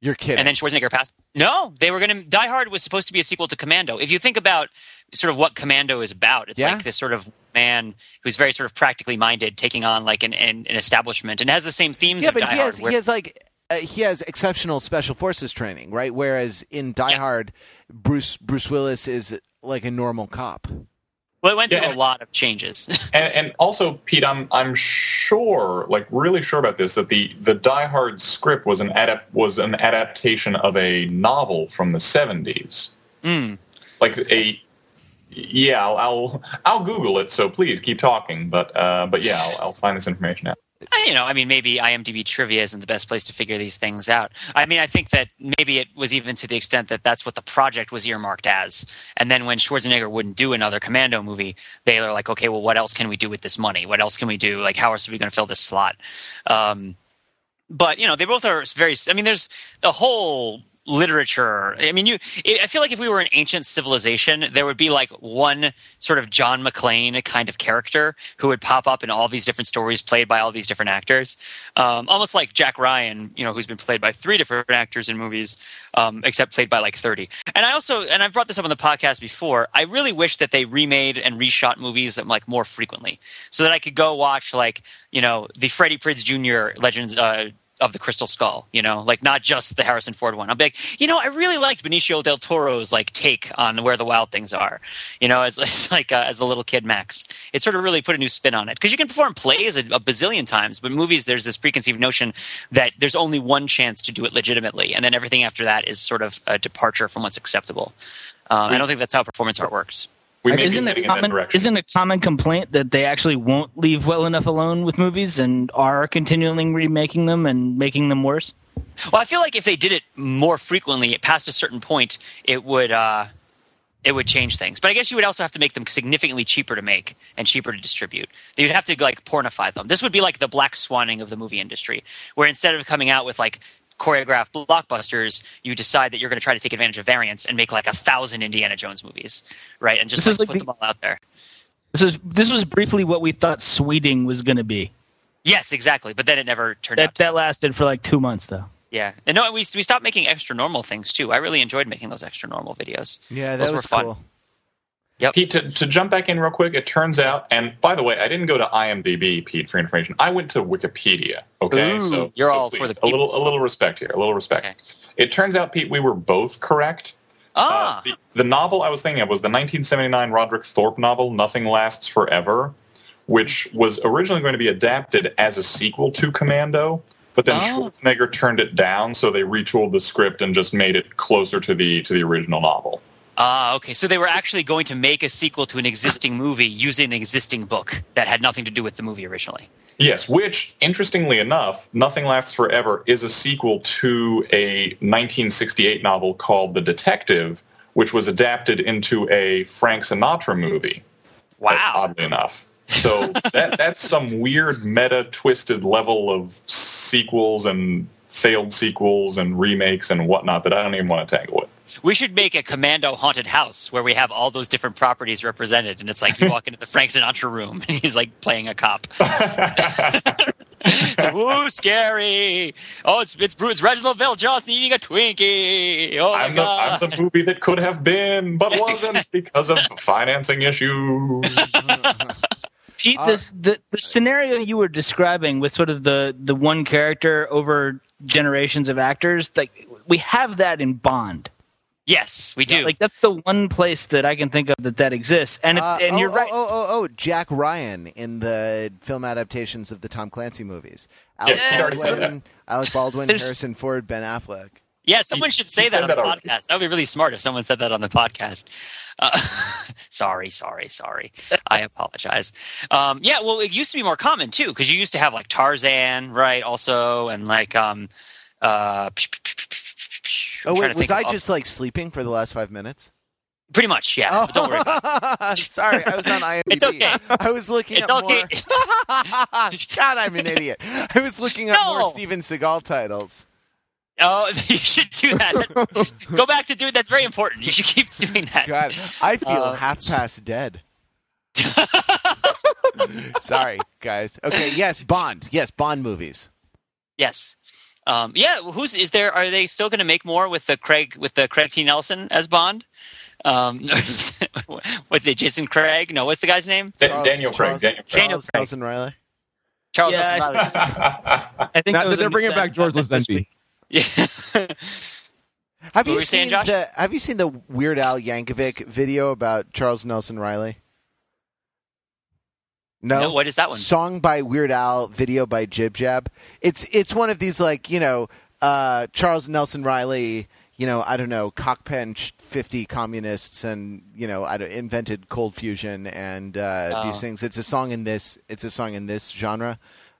You're kidding. and then Schwarzenegger passed? No they were going to Die Hard was supposed to be a sequel to Commando. If you think about sort of what Commando is about it's Yeah. like this sort of man who's very sort of practically minded taking on like an an, an establishment and has the same themes yeah, of but Die he Hard has where- he has like uh, he has exceptional special forces training, right? Whereas in Die Yeah. Hard, Bruce Bruce Willis is like a normal cop. well it went through Yeah. a lot of changes And, and also, Pete, I'm I'm sure, like really sure about this, that the the Die Hard script was an adap- was an adaptation of a novel from the 70s. Mm. Like a yeah, I'll, I'll I'll Google it. So please keep talking. But uh, but yeah, I'll, I'll find this information out. I- you know, I mean, maybe IMDb trivia isn't the best place to figure these things out. I mean, I think that maybe it was even to the extent that that's what the project was earmarked as. And then when Schwarzenegger wouldn't do another Commando movie, they were like, okay, well, what else can we do with this money? What else can we do? Like, how else are we going to fill this slot? Um, but you know, they both are very. I mean, there's a whole literature. I mean, you. I feel like if we were an ancient civilization, there would be like one sort of John McClane kind of character who would pop up in all these different stories played by all these different actors, um, almost like Jack Ryan, you know, who's been played by three different actors in movies, um, except played by like thirty. And I also, and I've brought this up on the podcast before. I really wish that they remade and reshot movies like more frequently, so that I could go watch like you know the Freddie Prinze Jr. Legends. Uh, of the Crystal Skull, you know, like not just the Harrison Ford one. I'll be like, you know, I really liked Benicio del Toro's like take on where the wild things are, you know, as, as like uh, as the little kid Max. It sort of really put a new spin on it because you can perform plays a, a bazillion times, but movies there's this preconceived notion that there's only one chance to do it legitimately, and then everything after that is sort of a departure from what's acceptable. Um, I don't think that's how performance art works. We may isn't be a heading in that common direction. isn't a common complaint that they actually won't leave well enough alone with movies and are continually remaking them and making them worse? Well, I feel like if they did it more frequently, past a certain point, it would. Uh, it would change things. But I guess you would also have to make them significantly cheaper to make and cheaper to distribute. You'd have to like pornify them. This would be like the black swanning of the movie industry, where instead of coming out with like choreographed blockbusters, you decide that you're going to try to take advantage of variants and make like a thousand Indiana Jones movies, right? And just like, like put the- them all out there. This was this was briefly what we thought Sweeting was going to be. Yes, exactly. But then it never turned That out. That lasted for like two months though. yeah, and no, we we stopped making Xtranormal things too. I really enjoyed making those Xtranormal videos. Yeah, Those that were was fun. cool. Pete, to, to jump back in real quick, it turns out, and by the way, I didn't go to IMDb, Pete, for information. I went to Wikipedia. Okay, Ooh, so you're so all for please, the a little a little respect here, a little respect. Okay. It turns out, Pete, we were both correct. Ah, Uh, the, the novel I was thinking of was the 1979 Roderick Thorp novel, Nothing Lasts Forever, which was originally going to be adapted as a sequel to Commando, but then Oh. Schwarzenegger turned it down, so they retooled the script and just made it closer to the to the original novel. Ah, okay. So they were actually going to make a sequel to an existing movie using an existing book that had nothing to do with the movie originally. Yes, which, interestingly enough, Nothing Lasts Forever is a sequel to a 1968 novel called The Detective, which was adapted into a Frank Sinatra movie. Wow. Oddly enough. So that that's some weird meta twisted level of sequels and failed sequels and remakes and whatnot that I don't even want to tangle with. We should make a commando haunted house where we have all those different properties represented, and it's like you walk into the Frank Sinatra room and he's like playing a cop. so, woo, scary! Oh, it's it's Bruce Reginald Bill Johnson eating a Twinkie. Oh my I'm the, I'm the movie that could have been, but wasn't because of financing issues. Pete, Uh, the, the the scenario you were describing with sort of the the one character over generations of actors, like we have that in Bond. Yes, we do. Like that's the one place that I can think of that that exists. And if, Uh, and oh, you're oh, right. Oh, oh, oh, Jack Ryan in the film adaptations of the Tom Clancy movies. Alec he'd already said Baldwin, Alec Baldwin, Harrison Ford, Ben Affleck. yeah, someone should say that on the that already. podcast. That would be really smart if someone said that on the podcast. Uh, sorry, sorry, sorry. I apologize. Um, yeah, well, it used to be more common too because you used to have like Tarzan, right? Also, and like um, uh, I'm Oh wait, was I just like sleeping for the last five minutes? pretty much? Yeah, Oh, but don't worry it. sorry, I was on IMDb. It's okay. I was looking It's at okay. more. God, I'm an idiot. I was looking at more Steven Seagal titles. Oh, you should do that. Go back to doing. That's very important. You should keep doing that. God, I feel Uh, half past dead. Sorry, guys. Okay, yes, Bond. Yes, Bond movies. Yes. Um, yeah. Who's is there? Are they still going to make more with the Craig with the Craig T. Nelson as Bond? Um, what's it? Jason Craig? No. What's the guy's name? Charles- Daniel Craig. Charles- Daniel Craig. Daniel Charles Craig. Nelson Reilly. Charles Yeah, Nelson Reilly. I think Now, they're bringing new- back George that's Lazenby. Yeah. Have What you were you saying, seen the Have you seen the Weird Al Yankovic video about Charles Nelson Reilly? No. No, what is that one? Song by Weird Al, video by Jib Jab. It's it's one of these like you know uh, Charles Nelson Reilly. You know I don't know cockpench fifty communists and you know I invented cold fusion and uh, Oh. these things. It's a song in this. It's a song in this genre.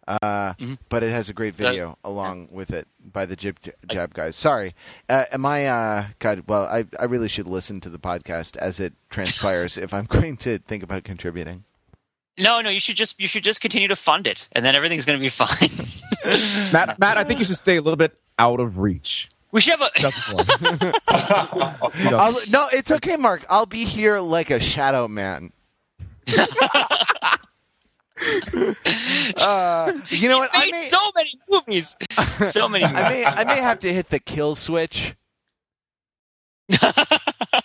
Uh, Mhm. But it has a great video along with it by the Jib Jab guys. Sorry, uh, am I? Uh, God, well, I I really should listen to the podcast as it transpires if I'm going to think about contributing. No, no. You should just you should just continue to fund it, and then everything's going to be fine. Matt, Matt, I think you should stay a little bit out of reach. we should have a. Just before. No. I'll, no, it's okay, Mark. I'll be here like a shadow man. uh, you know what? I made so many movies. So many. I may, I may have to hit the kill switch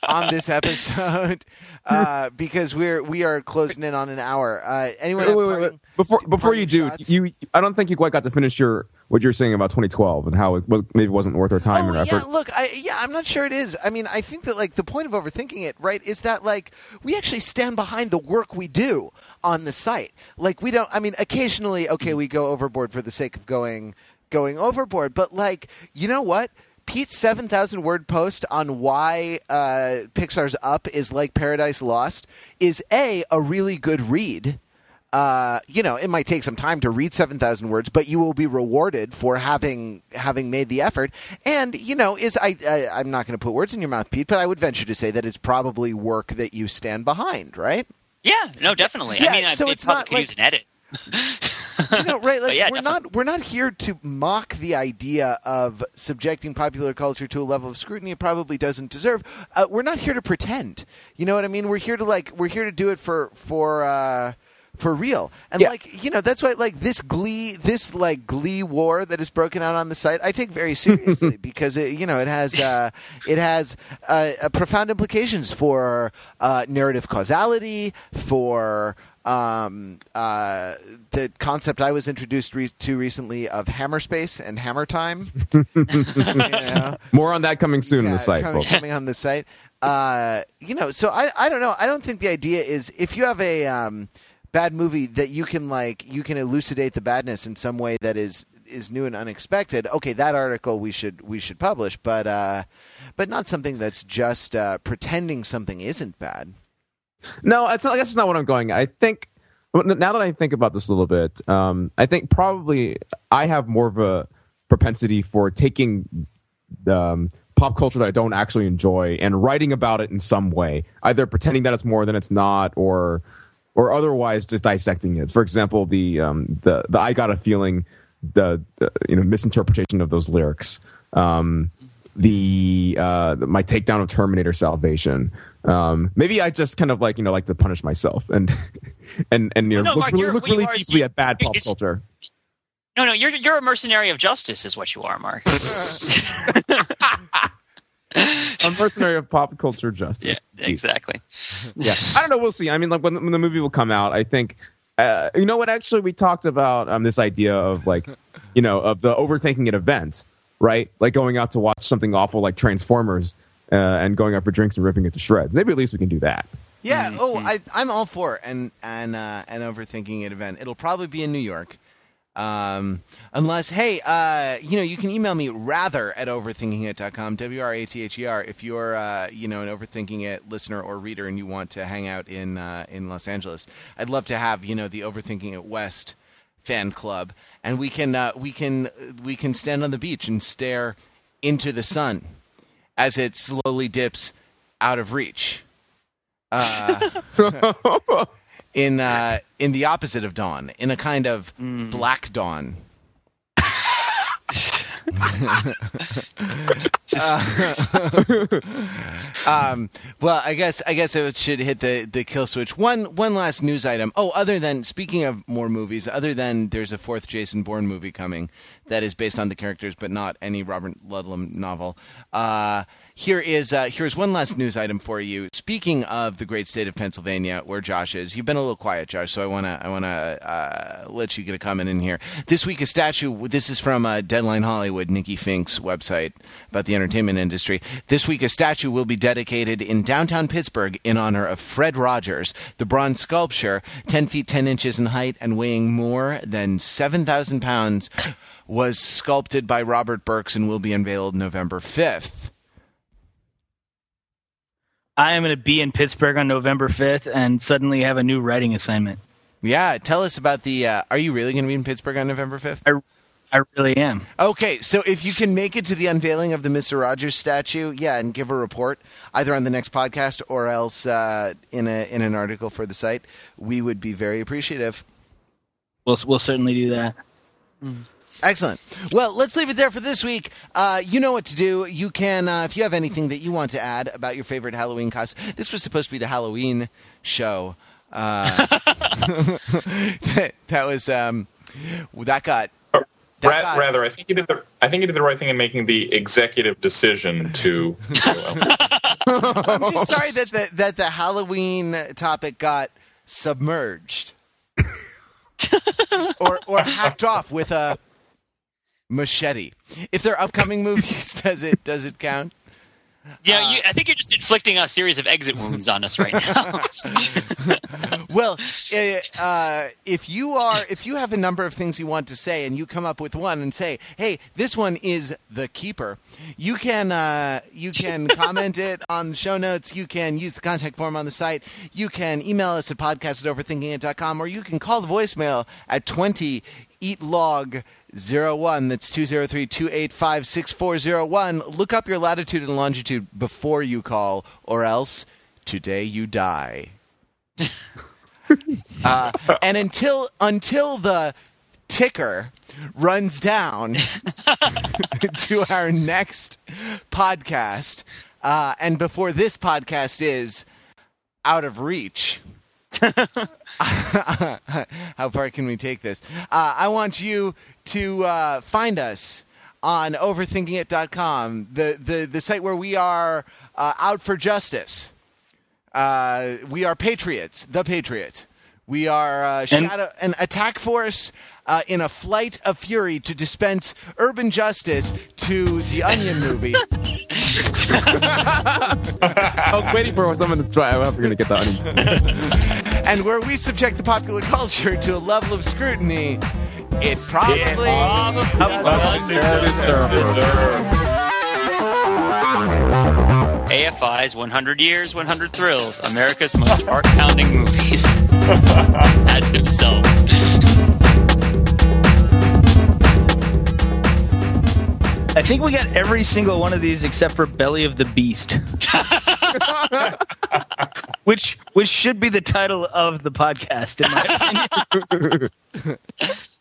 on this episode uh, because we're we are closing in on an hour. Uh, anyone? Wait, wait, wait, Before before you do, shots? you I don't think you quite got to finish your what you're saying about 2012 and how it was maybe wasn't worth our time oh, or yeah, look, I, yeah, I'm not sure it is. I mean, I think that like the point of overthinking it, right, is that like we actually stand behind the work we do on the site. Like we don't. I mean, occasionally, okay, we go overboard for the sake of going going overboard, but like, you know what? Pete's seven thousand word post on why uh, Pixar's Up is like Paradise Lost is a a really good read. uh, you know, it might take some time to read 7,000 words, but you will be rewarded for having having made the effort. And, you know, is I, I I'm not going to put words in your mouth, Pete, but I would venture to say that it's probably work that you stand behind, right? Yeah, no, definitely. Yeah, I mean, so I, it's it probably not could like- use an edit. You know, right? Like yeah, we're definitely. not we're not here to mock the idea of subjecting popular culture to a level of scrutiny it probably doesn't deserve. Uh, we're not here to pretend. You know what I mean? We're here to like we're here to do it for for. Uh, for real, and Yeah. like you know, that's why like this glee, this like glee war that is broken out on the site, I take very seriously because it, you know, it has uh, it has uh, uh, profound implications for uh, narrative causality, for um, uh, the concept I was introduced re- to recently of hammer space and hammer time. You know? More on that coming soon in Yeah, the site, coming, coming on the site. Uh, you know, so I I don't know. I don't think the idea is if you have a um, bad movie that you can like you can elucidate the badness in some way that is is new and unexpected. Okay, that article we should we should publish, but uh, but not something that's just uh, pretending something isn't bad. No, it's not, I guess it's not what I'm going. I think now that I think about this a little bit, um, I think probably I have more of a propensity for taking um, pop culture that I don't actually enjoy and writing about it in some way, either pretending that it's more than it's not, or or otherwise just dissecting it. For example, the um, the the I got a feeling the, the you know misinterpretation of those lyrics. Um, the uh, my takedown of Terminator Salvation. Um, maybe I just kind of like you know like to punish myself and and and you know No, look, Mark, really, you're- look really are deeply you- at bad pop culture. No, no, you're you're a mercenary of justice, is what you are, Mark. A mercenary of pop culture yeah, justice. exactly. yeah i don't know we'll see i mean like when, when the movie will come out i think uh, you know what actually we talked about um, this idea of like you know of the overthinking an event right like going out to watch something awful like transformers uh, and going out for drinks and ripping it to shreds maybe at least we can do that Yeah. Oh, I, I'm all for it. and and uh, an overthinking it event. It'll probably be in New York. Um, unless, hey, uh, you know, you can email me Wrather at overthinkingit.com, W R A T H E R, if you're, uh, you know, an overthinking it listener or reader and you want to hang out in uh, in Los Angeles. I'd love to have, you know, the overthinking it West fan club, and we can uh, we can we can stand on the beach and stare into the sun as it slowly dips out of reach. Uh, in uh, in the opposite of dawn, in a kind of black dawn. Um, well, I guess I guess it should hit the, the kill switch. One one last news item. Oh, other than speaking of more movies, other than there's a fourth Jason Bourne movie coming that is based on the characters, but not any Robert Ludlum novel. Uh, here is uh, here's one last news item for you. Speaking of the great state of Pennsylvania, where Josh is, you've been a little quiet, Josh. So I wanna I wanna uh, let you get a comment in here. This week, a statue. This is from uh, Deadline Hollywood, Nikki Finke's website about the entertainment industry. This week, a statue will be dedicated in downtown Pittsburgh in honor of Fred Rogers. The bronze sculpture, ten feet ten inches in height and weighing more than seven thousand pounds, was sculpted by Robert Berks and will be unveiled November fifth. I am going to be in Pittsburgh on November 5th and suddenly have a new writing assignment. Yeah, tell us about the. Uh, are you really going to be in Pittsburgh on November fifth? I, I really am. Okay, so if you can make it to the unveiling of the Mister Rogers statue, yeah, and give a report either on the next podcast or else uh, in a in an article for the site, we would be very appreciative. We'll, we'll certainly do that. Excellent. Well, let's leave it there for this week. Uh, you know what to do. You can, uh, if you have anything that you want to add about your favorite Halloween costume. This was supposed to be the Halloween show. Uh, that, that was um, that got. That Ra- got- rather, I think you did the I think you did the right thing in making the executive decision to. I'm just sorry that the, that the Halloween topic got submerged or or hacked off with a machete. If they're upcoming movies, does it does it count? Yeah, you, I think you're just inflicting a series of exit wounds on us right now. Well, uh, uh, if you are, if you have a number of things you want to say, and you come up with one and say, "Hey, this one is the keeper," you can uh, you can comment it on the show notes. You can use the contact form on the site. You can email us at podcast at overthinkingit.com, or you can call the voicemail at twenty eat log. Zero one. That's two zero three two eight five six four zero one. Look up your latitude and longitude before you call, or else today you die. Uh, and until until the ticker runs down to our next podcast, uh, and before this podcast is out of reach. How far can we take this? Uh, I want you to uh, find us on overthinkingit.com, the, the, the site where we are uh, out for justice. Uh, we are patriots, the patriot. We are uh, shadow, an attack force uh, in a flight of fury to dispense urban justice to the Onion movie. I was waiting for someone to try. I'm going to get that. Onion. and where we subject the popular culture to a level of scrutiny it probably, doesn't deserve. AFI's 100 Years, 100 Thrills, America's most heart pounding movies. As himself. I think we got every single one of these except for Belly of the Beast. which which should be the title of the podcast in my opinion.